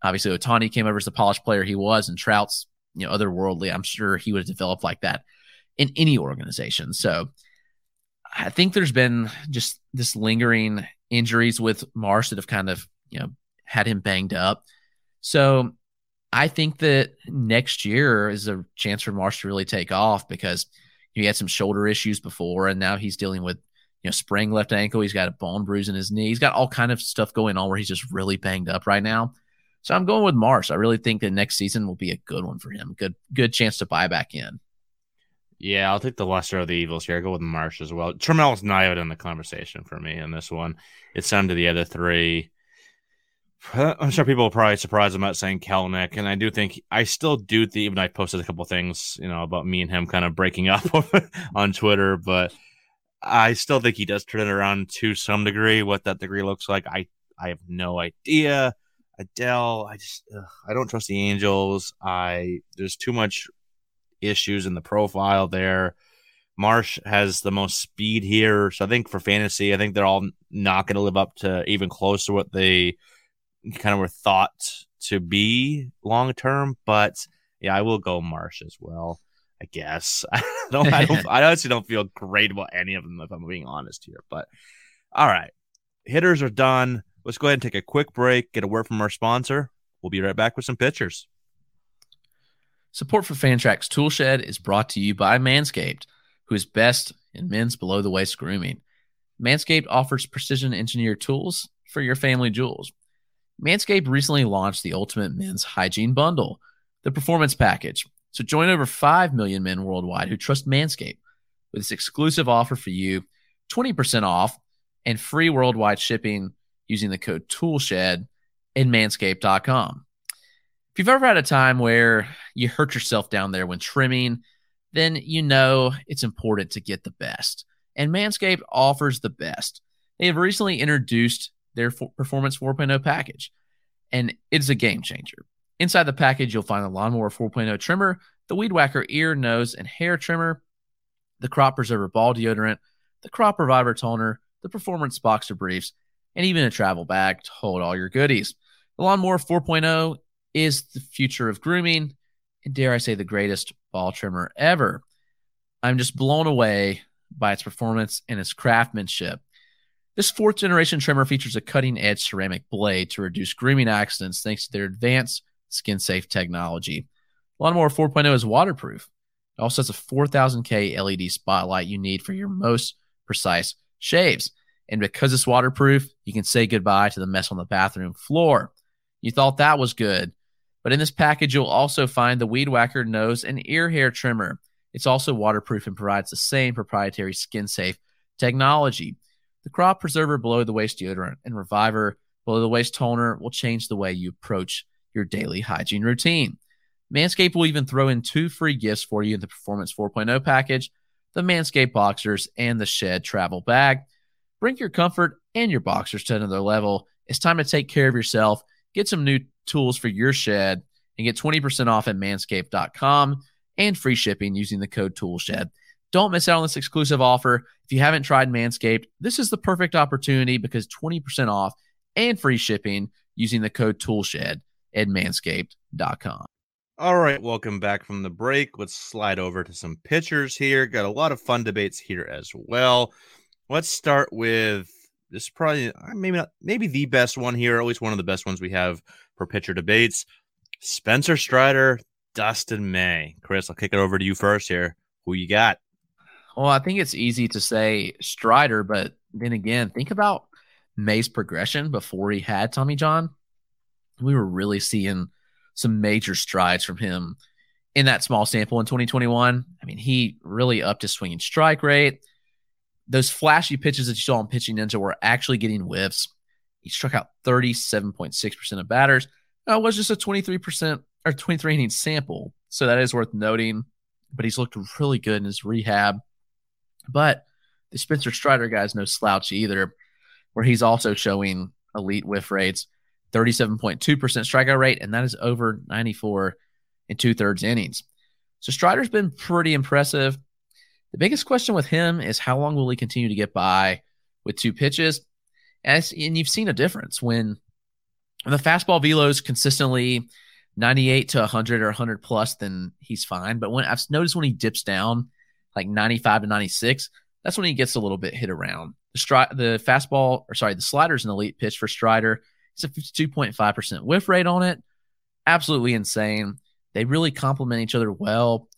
Obviously, Ohtani came over as the polished player he was, and Trout's you know otherworldly. I'm sure he would have developed like that in any organization. So I think there's been just this lingering injuries with Marsh that have kind of you know had him banged up. So I think that next year is a chance for Marsh to really take off because he had some shoulder issues before, and now he's dealing with you know sprained left ankle. He's got a bone bruise in his knee. He's got all kind of stuff going on where he's just really banged up right now. So I'm going with Marsh. I really think the next season will be a good one for him. Good good chance to buy back in. Yeah, I'll take the lesser of the evils here. I go with Marsh as well. Trammell's not even in the conversation for me in this one. It's down to the other three. [LAUGHS] I'm sure people will probably surprised about saying Kelenic, and I do think I still do think even I posted a couple things, you know, about me and him kind of breaking up [LAUGHS] on Twitter, but I still think he does turn it around to some degree. What that degree looks like, I I have no idea. Adell, I just ugh, I don't trust the Angels. I there's too much issues in the profile there. Marsh has the most speed here, so I think for fantasy, I think they're all not going to live up to even close to what they kind of were thought to be long term. But Yeah, I will go Marsh as well. I guess. [LAUGHS] I don't. I don't. I honestly don't feel great about any of them if I'm being honest here. But all right, hitters are done. Let's go ahead and take a quick break. Get a word from our sponsor. We'll be right back with some pitchers. Support for Fantrax Toolshed is brought to you by Manscaped, who is best in men's below the waist grooming. Manscaped offers precision engineered tools for your family jewels. Manscaped recently launched the Ultimate Men's Hygiene Bundle, the Performance Package. So join over 5 million men worldwide who trust Manscaped with this exclusive offer for you 20% off and free worldwide shipping using the code TOOLSHED in manscaped.com. If you've ever had a time where you hurt yourself down there when trimming, then you know it's important to get the best. And Manscaped offers the best. They have recently introduced their Performance 4.0 package, and it's a game changer. Inside the package, you'll find the Lawnmower 4.0 trimmer, the Weed Whacker ear, nose, and hair trimmer, the Crop Preserver ball deodorant, the Crop Reviver toner, the Performance boxer briefs, and even a travel bag to hold all your goodies. The Lawnmower 4.0 is the future of grooming, and dare I say, the greatest ball trimmer ever. I'm just blown away by its performance and its craftsmanship. This fourth generation trimmer features a cutting edge ceramic blade to reduce grooming accidents thanks to their advanced skin safe technology. Lawnmower 4.0 is waterproof. It also has a 4000K LED spotlight you need for your most precise shaves. And because it's waterproof, you can say goodbye to the mess on the bathroom floor. You thought that was good. But in this package, you'll also find the Weed Whacker nose and ear hair trimmer. It's also waterproof and provides the same proprietary skin safe technology. The Crop Preserver below the waist deodorant and Reviver below the waist toner will change the way you approach your daily hygiene routine. Manscaped will even throw in two free gifts for you in the Performance 4.0 package the Manscaped Boxers and the Shed Travel Bag. Bring your comfort and your boxers to another level. It's time to take care of yourself. Get some new tools for your shed and get 20% off at manscaped.com and free shipping using the code TOOLSHED. Don't miss out on this exclusive offer. If you haven't tried Manscaped, this is the perfect opportunity because 20% off and free shipping using the code TOOLSHED at manscaped.com. All right, welcome back from the break. Let's slide over to some pitchers here. Got a lot of fun debates here as well. Let's start with this probably uh, maybe not maybe the best one here, at least one of the best ones we have for pitcher debates. Spencer Strider, Dustin May. Chris, I'll kick it over to you first here. Who you got? Well, I think it's easy to say Strider, but then again, think about May's progression before he had Tommy John. We were really seeing some major strides from him in that small sample in 2021. I mean, he really upped his swinging strike rate. Those flashy pitches that you saw him pitching into were actually getting whiffs. He struck out 37.6% of batters. That was just a 23% or 23 inning sample. So that is worth noting. But he's looked really good in his rehab. But the Spencer Strider guy is no slouch either, where he's also showing elite whiff rates, 37.2% strikeout rate, and that is over 94 and two thirds innings. So Strider's been pretty impressive. The biggest question with him is how long will he continue to get by with two pitches? As, and you've seen a difference when, when the fastball velo is consistently 98 to 100 or 100 plus, then he's fine. But when I've noticed when he dips down like 95 to 96, that's when he gets a little bit hit around. The, stri- the fastball, or sorry, the slider is an elite pitch for Strider. It's a 52.5% whiff rate on it. Absolutely insane. They really complement each other well.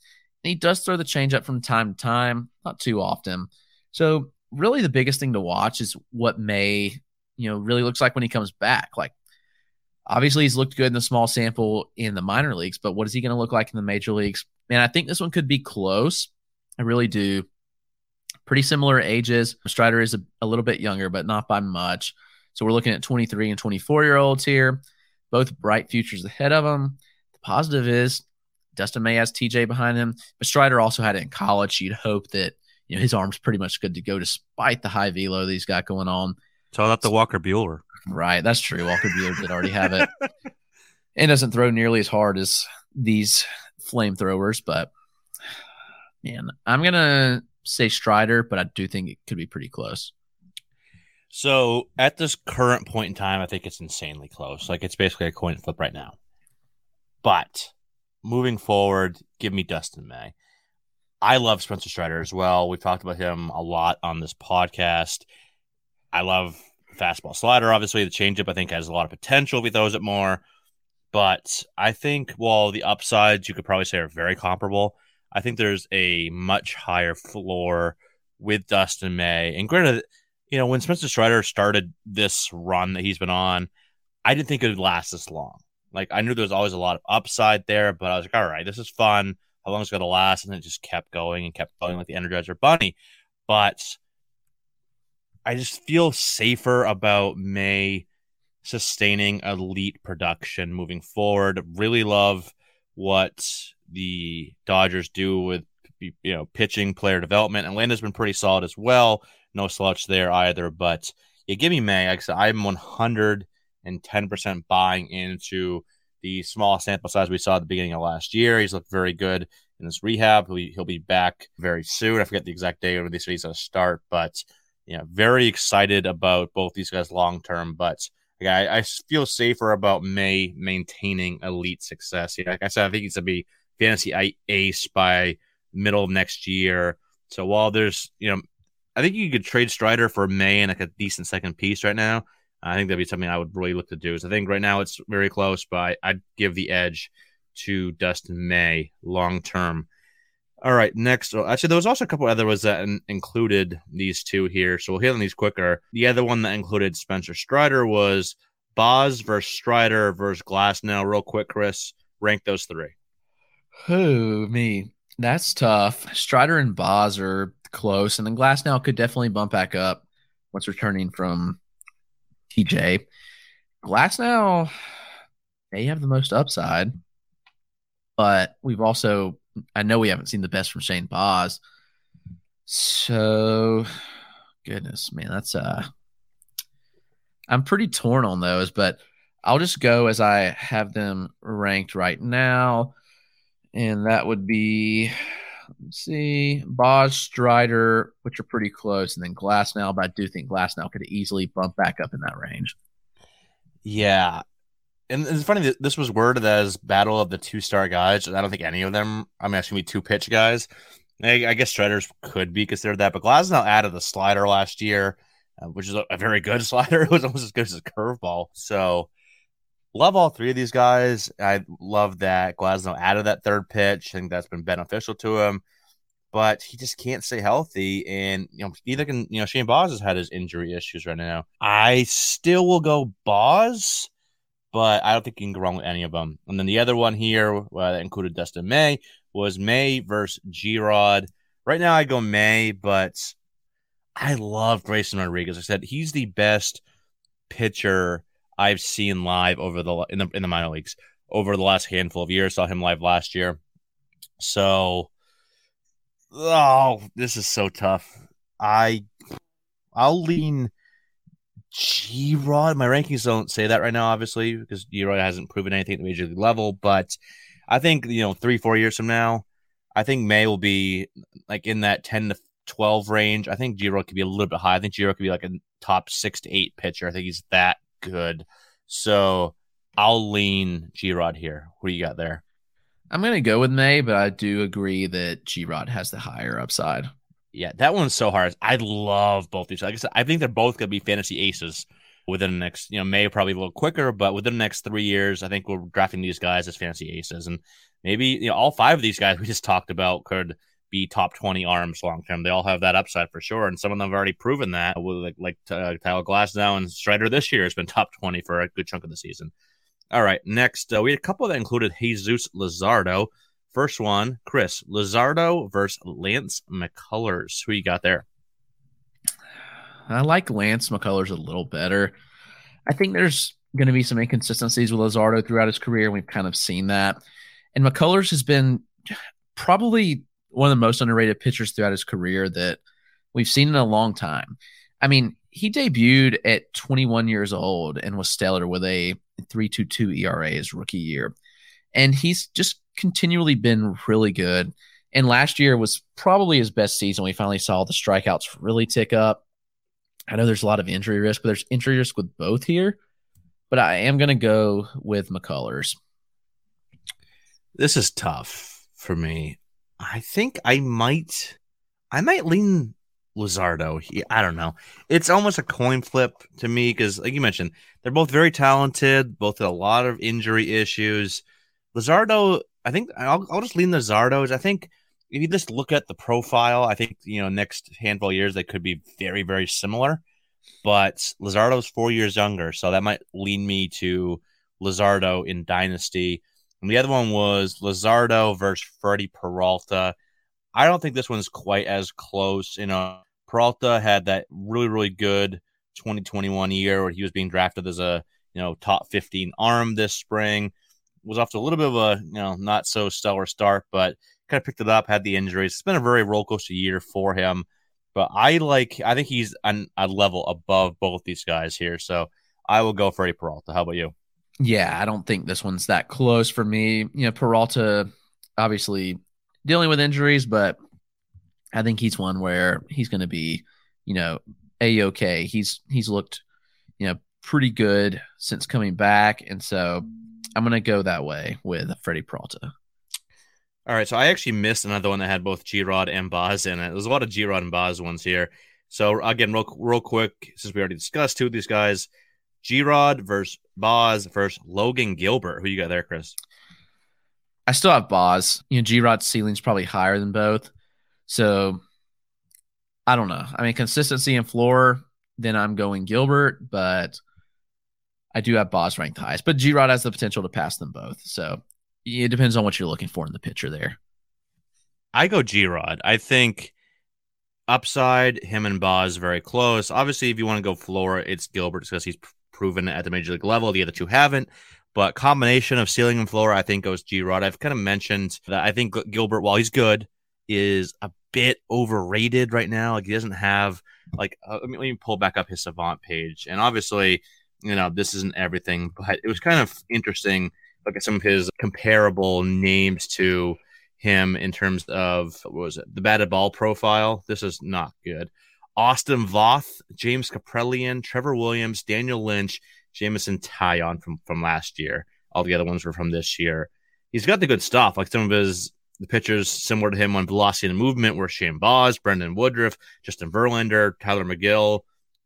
And he does throw the changeup from time to time, not too often. So really the biggest thing to watch is what May, you know, really looks like when he comes back. Like obviously he's looked good in the small sample in the minor leagues, but what is he going to look like in the major leagues? Man, I think this one could be close. I really do. Pretty similar ages. Strider is a, a little bit younger, but not by much. So we're looking at 23 and 24 year olds here, both bright futures ahead of them. The positive is Dustin May has TJ behind him, but Strider also had it in college. You'd hope that you know his arm's pretty much good to go despite the high velo that he's got going on. So not the Walker Buehler. Right, that's true. Walker Buehler did already have it, [LAUGHS] and doesn't throw nearly as hard as these flamethrowers. But I'm gonna say Strider, but I do think it could be pretty close. So at this current point in time, I think it's insanely close. Like it's basically a coin flip right now. But moving forward, give me Dustin May. I love Spencer Strider as well. We've talked about him a lot on this podcast. I love fastball slider. Obviously, the changeup I think has a lot of potential if he throws it more. But I think while the upsides you could probably say are very comparable, I think there's a much higher floor with Dustin May. And granted, you know, when Spencer Strider started this run that he's been on, I didn't think it would last this long. Like I knew there was always a lot of upside there, but I was like, all right, this is fun. How long is it going to last? And it just kept going and kept going like the Energizer Bunny. But I just feel safer about May sustaining elite production moving forward. Really love what the Dodgers do with you know pitching, player development. Atlanta's been pretty solid as well. No slouch there either. But yeah, give me May. Like I said, I'm 110 percent buying into the small sample size we saw at the beginning of last year. He's looked very good in this rehab. He'll be, he'll be back very soon. I forget the exact date when he's going to start, but know, very excited about both these guys long term. But I, I feel safer about May maintaining elite success. Yeah, like I said, I think he's gonna be fantasy ace by middle of next year. So while there's, you know, I think you could trade Strider for May and like a decent second piece right now. I think that'd be something I would really look to do. So I think right now it's very close, but I'd give the edge to Dustin May long term. All right, next. Oh, actually, there was also a couple other ones that in- included these two here, so we'll hit on these quicker. The other one that included Spencer Strider was Baz versus Strider versus Glass. Now, Real quick, Chris, rank those three. Who me? That's tough. Strider and Baz are close, and then Glasnow could definitely bump back up once returning from TJ. Glasnow, they have the most upside, but we've also I know we haven't seen the best from Shane Baz. So, goodness, man, that's uh, I'm pretty torn on those, but I'll just go as I have them ranked right now, and that would be let's see, Baz, Strider, which are pretty close, and then Glasnow. But I do think Glasnow could easily bump back up in that range. Yeah, and it's funny that this was worded as battle of the two star guys. I don't think any of them. I'm asking me two pitch guys. I, I guess Striders could be considered that, but Glasnow added the slider last year, uh, which is a, a, very good [LAUGHS] slider. It was almost as good as a curveball. So love all three of these guys. I love that Glasnow added that third pitch. I think that's been beneficial to him. But he just can't stay healthy, and you know neither can you know Shane Baz has had his injury issues right now. I still will go Baz but I don't think you can go wrong with any of them. And then the other one here uh, that included Dustin May was May versus G Rod. Right now, I go May, but I love Grayson Rodriguez. I said he's the best pitcher I've seen live over the in the in the minor leagues over the last handful of years. Saw him live last year. So, oh, this is so tough. I I'll lean G Rod. My rankings don't say that right now, obviously, because G Rod hasn't proven anything at the major league level. But I think you know, three four years from now, I think May will be like in that ten to twelve range. I think G Rod could be a little bit high. I think G Rod could be like a top six to eight pitcher. I think he's that good. So I'll lean G Rod here. What do you got there? I'm gonna go with May, but I do agree that G Rod has the higher upside. Yeah, that one's so hard. I love both these. Like I said, I think they're both going to be fantasy aces within the next, you know, May probably a little quicker, but within the next three years, I think we're drafting these guys as fantasy aces. And maybe, you know, all five of these guys we just talked about could be top 20 arms long term. They all have that upside for sure. And some of them have already proven that, like, like uh, Tyler Glasnow and Strider this year has been top 20 for a good chunk of the season. All right, next, uh, we had a couple that included Jesus Luzardo. First one, Chris Luzardo versus Lance McCullers. Who you got there? I like Lance McCullers a little better. I think there's going to be some inconsistencies with Luzardo throughout his career. We've kind of seen that. And McCullers has been probably one of the most underrated pitchers throughout his career that we've seen in a long time. I mean, he debuted at 21 years old and was stellar with a 3.22 ERA his rookie year. And he's just continually been really good. And last year was probably his best season. We finally saw the strikeouts really tick up. I know there's a lot of injury risk, but there's injury risk with both here. But I am going to go with McCullers. This is tough for me. I think I might, I might lean Luzardo. He, I don't know. It's almost a coin flip to me because, like you mentioned, they're both very talented, both a lot of injury issues. Luzardo, I think I'll, I'll just lean Luzardo. I think if you just look at the profile, I think you know next handful of years they could be very very similar. But Luzardo's four years younger, so that might lean me to Luzardo in Dynasty. And the other one was Luzardo versus Freddie Peralta. I don't think this one's quite as close. You know, Peralta had that really really good 2021 year where he was being drafted as a you know top 15 arm this spring. Was off to a little bit of a you know not so stellar start, but kind of picked it up, had the injuries. It's been a very roller coaster year for him. But I like, I think he's on a level above both these guys here. So I will go a Peralta. How about you? Yeah, I don't think this one's that close for me. You know, Peralta obviously dealing with injuries, but I think he's one where he's going to be, you know, a okay. He's he's looked, you know, pretty good since coming back, and so I'm going to go that way with Freddie Peralta. All right, so I actually missed another one that had both G Rod and Baz in it. There's a lot of G Rod and Baz ones here. So again, real real quick, since we already discussed two of these guys, G Rod versus Baz versus Logan Gilbert. Who you got there, Chris? I still have Baz. You know, G Rod's ceiling's probably higher than both. So I don't know. I mean, consistency and floor, then I'm going Gilbert, but I do have Baz ranked highest. But G Rod has the potential to pass them both. So it depends on what you're looking for in the pitcher there. I go G Rod. I think upside, him and Baz very close. Obviously, if you want to go floor, it's Gilbert because he's proven at the major league level. The other two haven't. But combination of ceiling and floor, I think goes G Rod. I've kind of mentioned that I think Gilbert, while he's good, is a bit overrated right now. Like he doesn't have like uh, let, me, let me pull back up his Savant page, and obviously, you know, this isn't everything, [LAUGHS] but it was kind of interesting look at some of his comparable names to him in terms of what was it the batted ball profile. This is not good. Austin Voth, James Kaprielian, Trevor Williams, Daniel Lynch, Jameson Taillon from from last year. All the other ones were from this year. He's got the good stuff, like some of his the pitchers similar to him on velocity and movement were Shane Baz, Brandon Woodruff, Justin Verlander, Tylor Megill,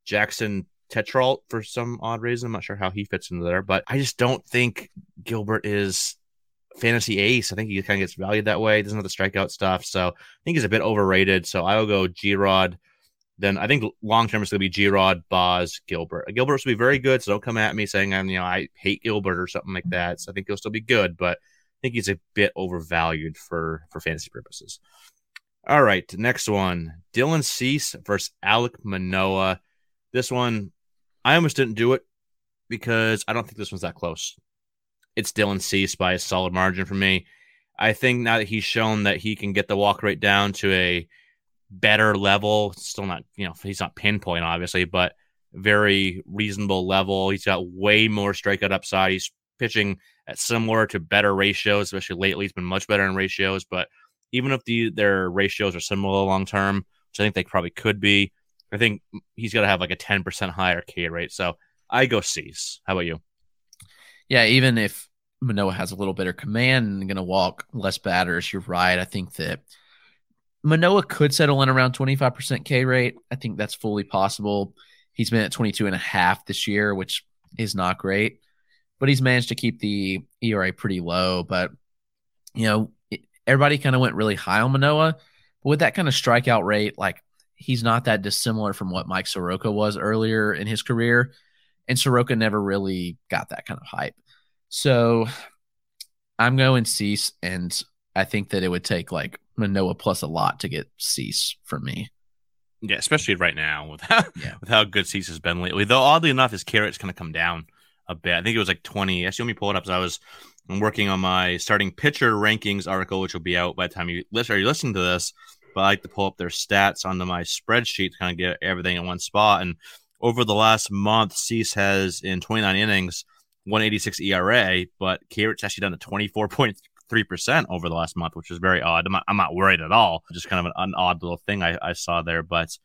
Jackson Tetreault for some odd reason. I'm not sure how he fits into there, but I just don't think Gilbert is fantasy ace. I think he kind of gets valued that way. He doesn't have the strikeout stuff. So I think he's a bit overrated. So I will go G Rod. Then I think long term it's going to be G Rod, Baz, Gilbert. Uh, Gilbert will be very good. So don't come at me saying I'm, you know, I hate Gilbert or something like that. So I think he'll still be good, but I think he's a bit overvalued for for fantasy purposes. All right, next one Dylan Cease versus Alec Manoah. This one, I almost didn't do it because I don't think this one's that close. It's Dylan Cease by a solid margin for me. I think now that he's shown that he can get the walk rate down to a better level, still not, you know, he's not pinpoint, obviously, but very reasonable level. He's got way more strikeout upside. He's pitching at similar to better ratios, especially lately. He's been much better in ratios, but even if the, their ratios are similar long term, which I think they probably could be, I think he's got to have like a 10% higher K rate. So I go Cease. How about you? Yeah, even if Manoah has a little better command and going to walk less batters, you're right. I think that Manoah could settle in around 25% K rate. I think that's fully possible. He's been at 22 and a half this year, which is not great, but he's managed to keep the ERA pretty low. But, you know, everybody kind of went really high on Manoah. But with that kind of strikeout rate, like he's not that dissimilar from what Mike Soroka was earlier in his career. And Soroka never really got that kind of hype. So I'm going Cease, and I think that it would take like Manoah plus a lot to get Cease for me. Yeah, especially right now with how, yeah. with how good Cease has been lately. Though oddly enough, his K rate's kind of come down a bit. I think it was like 20. Actually, let me pull it up. So I was I'm working on my starting pitcher rankings article, which will be out by the time you listen. Are you listening to this? but I like to pull up their stats onto my spreadsheet to kind of get everything in one spot. And over the last month, Cease has in 29 innings 186 ERA, but K rate's actually done a 24.3% over the last month, which is very odd. I'm not, I'm not worried at all. Just kind of an, an odd little thing I, I saw there, but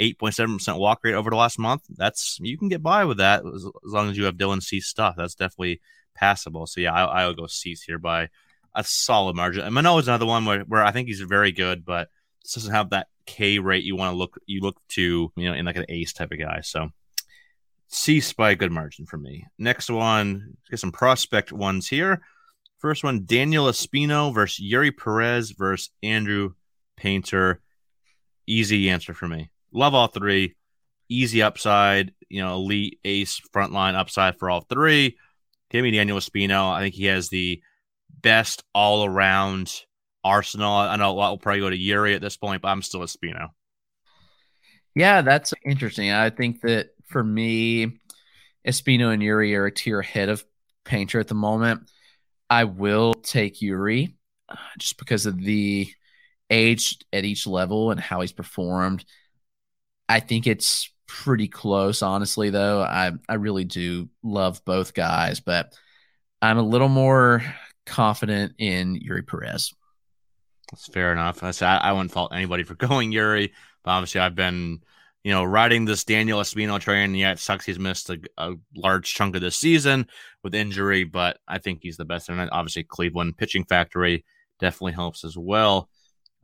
8.7% walk rate over the last month. That's you can get by with that as, as long as you have Dylan Cease stuff. That's definitely passable. So yeah, I, I'll go Cease here by a solid margin. And Manoah is another one where, where I think he's very good, but this doesn't have that K rate you want to look you look to, you know, in like an ace type of guy. So Cease by a good margin for me. Next one, get some prospect ones here. First one, Daniel Espino versus Eury Perez versus Andrew Painter. Easy answer for me. Love all three. Easy upside, you know, elite ace frontline upside for all three. Give me Daniel Espino. I think he has the best all around arsenal. I know a lot will probably go to Eury at this point, but I'm still Espino. Yeah, that's interesting. I think that for me, Espino and Eury are a tier ahead of Painter at the moment. I will take Eury uh, just because of the age at each level and how he's performed. I think it's pretty close, honestly, though. I, I really do love both guys, but I'm a little more confident in Eury Perez. That's fair enough. I, I wouldn't fault anybody for [LAUGHS] going Eury, but obviously I've been, you know, riding this Daniel Espino train. Yeah, it sucks he's missed a, a large chunk of this season with injury, but I think he's the best. And obviously Cleveland pitching factory definitely helps as well.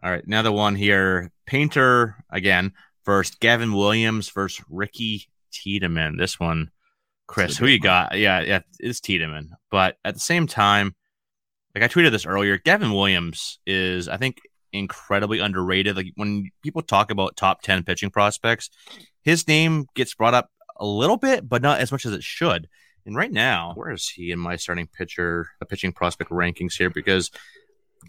All right, another one here. Painter again first. Gavin Williams versus Ricky Tiedemann. This one, Chris, who you got? Yeah, yeah, it's Tiedemann. But at the same time, like I tweeted this earlier, Gavin Williams is, I think, incredibly underrated. Like when people talk about top 10 pitching prospects, his name gets brought up a little bit, but not as much as it should. And right now, where is he in my starting pitcher, uh, pitching prospect rankings here? Because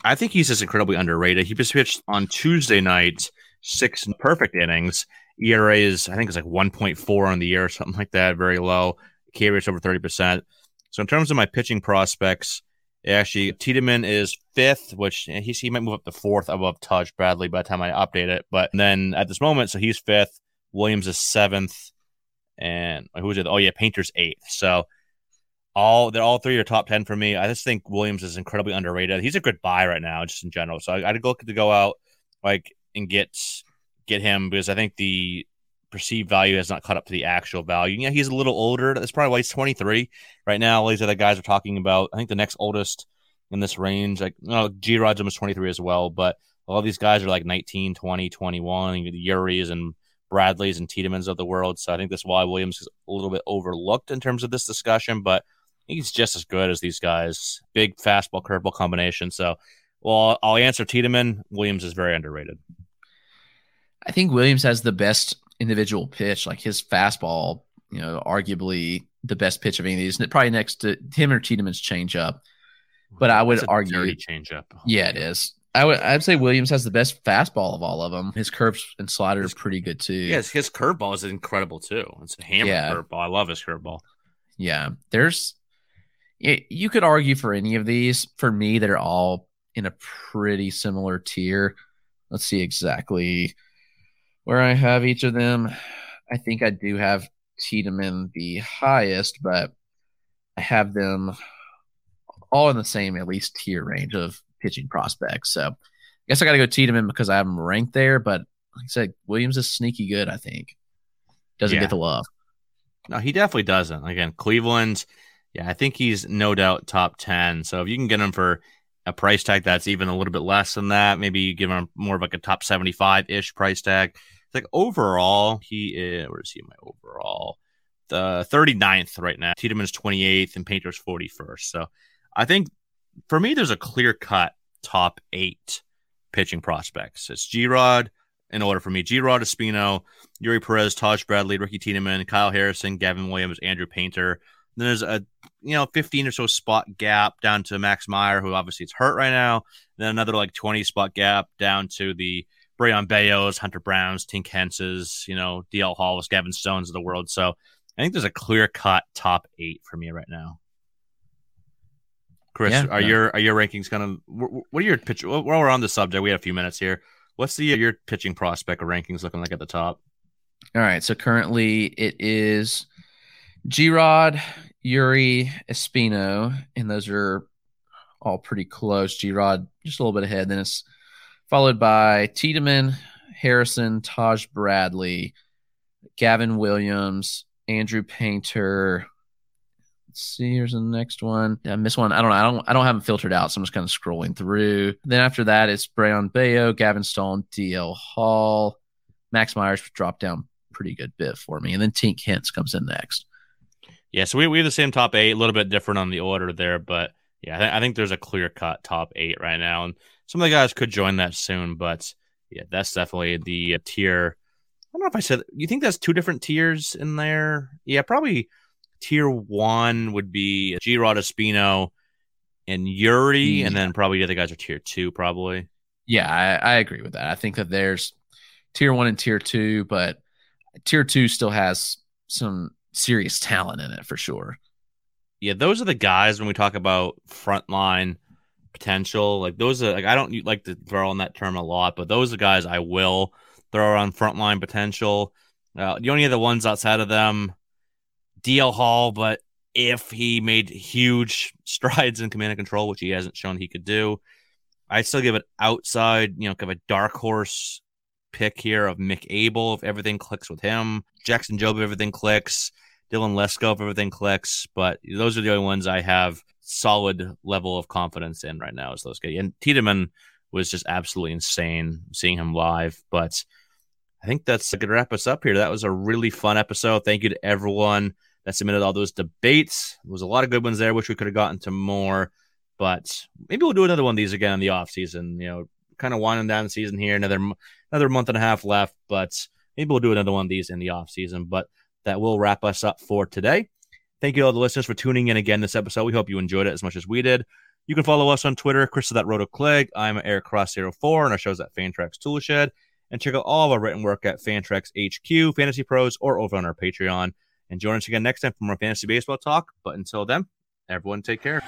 I think he's just incredibly underrated. He just pitched on Tuesday night, six perfect innings. ERA is, I think, it's like 1.4 on the year or something like that, very low. K rate's over 30%. So in terms of my pitching prospects, Actually, Tiedemann is fifth, which he, he might move up to fourth above Taj Bradley by the time I update it. But then at this moment, so he's fifth. Williams is seventh, and who's it? Oh yeah, Painter's eighth. So all they're all three are top ten for me. I just think Williams is incredibly underrated. He's a good buy right now, just in general. So I, I'd go to go out like and get get him because I think the perceived value has not caught up to the actual value. Yeah, he's a little older. That's probably why he's 23 right now. All these other guys are talking about. I think the next oldest in this range, like G Rod's almost 23 as well, but all these guys are like 19, 20, 21. The Euris and Bradleys and Tiedemann's of the world. So I think that's why Williams is a little bit overlooked in terms of this discussion, but he's just as good as these guys. Big fastball curveball combination. So, well, I'll answer Tiedemann. Williams is very underrated. I think Williams has the best individual pitch, like his fastball, you know, arguably the best pitch of any of these, probably next to him or Tiedemann's changeup. But I would argue changeup. Oh, yeah, it is. I would I'd say Williams has the best fastball of all of them. His curves and slider are pretty good too. Yes, his curveball is incredible too. It's a hammer yeah. curveball. I love his curveball. Yeah, there's you could argue for any of these. For me, they're all in a pretty similar tier. Let's see exactly where I have each of them, I think I do have Tiedemann the highest, but I have them all in the same at least tier range of pitching prospects. So I guess I got to go Tiedemann because I have him ranked there. But like I said, Williams is sneaky good. I think doesn't yeah. get the love. No, he definitely doesn't. Again, Cleveland. Yeah, I think he's no doubt top ten. So if you can get him for a price tag that's even a little bit less than that, maybe you give him more of like a top seventy-five ish price tag It's like overall, he is, where is he my overall? The 39th right now. Tiedemann's 28th and Painter's 41st. So I think for me, there's a clear cut top eight pitching prospects. It's G Rod in order for me. G Rod Espino, Eury Perez, Taj Bradley, Ricky Tiedemann, Kyle Harrison, Gavin Williams, Andrew Painter. Then there's a you know 15 or so spot gap down to Max Meyer, who obviously is hurt right now. Then another like 20 spot gap down to the Brayan Bellos, Hunter Browns, Tink Hences, you know, DL Halls, Gavin Stones of the world. So I think there's a clear cut top eight for me right now. Chris, yeah, are yeah. your are your rankings kind of what are your pitch? While we're on the subject, we have a few minutes here. What's the your pitching prospect or rankings looking like at the top? All right, so currently it is G Rod, Eury, Espino, and those are all pretty close. G Rod just a little bit ahead. Then it's followed by Tiedemann, Harrison, Taj Bradley, Gavin Williams, Andrew Painter, Let's see. Here's the next one. Yeah, I missed one. I don't know. I don't. I don't have them filtered out, so I'm just kind of scrolling through. Then after that, it's Brayan Bello, Gavin Stone, DL Hall, Max Meyer's dropped down pretty good bit for me, and then Tink Hence comes in next. Yeah, so we we have the same top eight, a little bit different on the order there, but yeah, I, th- I think there's a clear cut top eight right now, and some of the guys could join that soon, but yeah, that's definitely the uh, tier. I don't know if I said you think that's two different tiers in there. Yeah, probably tier one would be G Rod Espino and Eury, yeah. and then probably the other guys are tier two, probably. Yeah, I, I agree with that. I think that there's tier one and tier two, but tier two still has some serious talent in it for sure. Yeah, those are the guys when we talk about frontline potential. Like those are like I don't like to throw on that term a lot, but those are guys I will throw on frontline potential. Uh, the only other ones outside of them DL Hall, but if he made huge [LAUGHS] strides in command and control, which he hasn't shown he could do, I still give it outside, you know, kind of a dark horse pick here of Mick Abel if everything clicks with him, Jackson Jobe if everything clicks, Dylan Lesko if everything clicks. But those are the only ones I have solid level of confidence in right now. Is those guys and Tiedemann was just absolutely insane seeing him live, but. I think that's going to wrap us up here. That was a really fun episode. Thank you to everyone that submitted all those debates. There was a lot of good ones there. Wish we could have gotten to more, but maybe we'll do another one of these again in the off season. You know, kind of winding down the season here. Another another month and a half left, but maybe we'll do another one of these in the off season. But that will wrap us up for today. Thank you all the listeners for tuning in again this episode. We hope you enjoyed it as much as we did. You can follow us on Twitter, Chris that Roto Clegg. I'm EricCross04 and our show's at Fantrax Toolshed. And check out all of our written work at Fantrax HQ, Fantasy Pros, or over on our Patreon. And join us again next time for more fantasy baseball talk. But until then, everyone take care.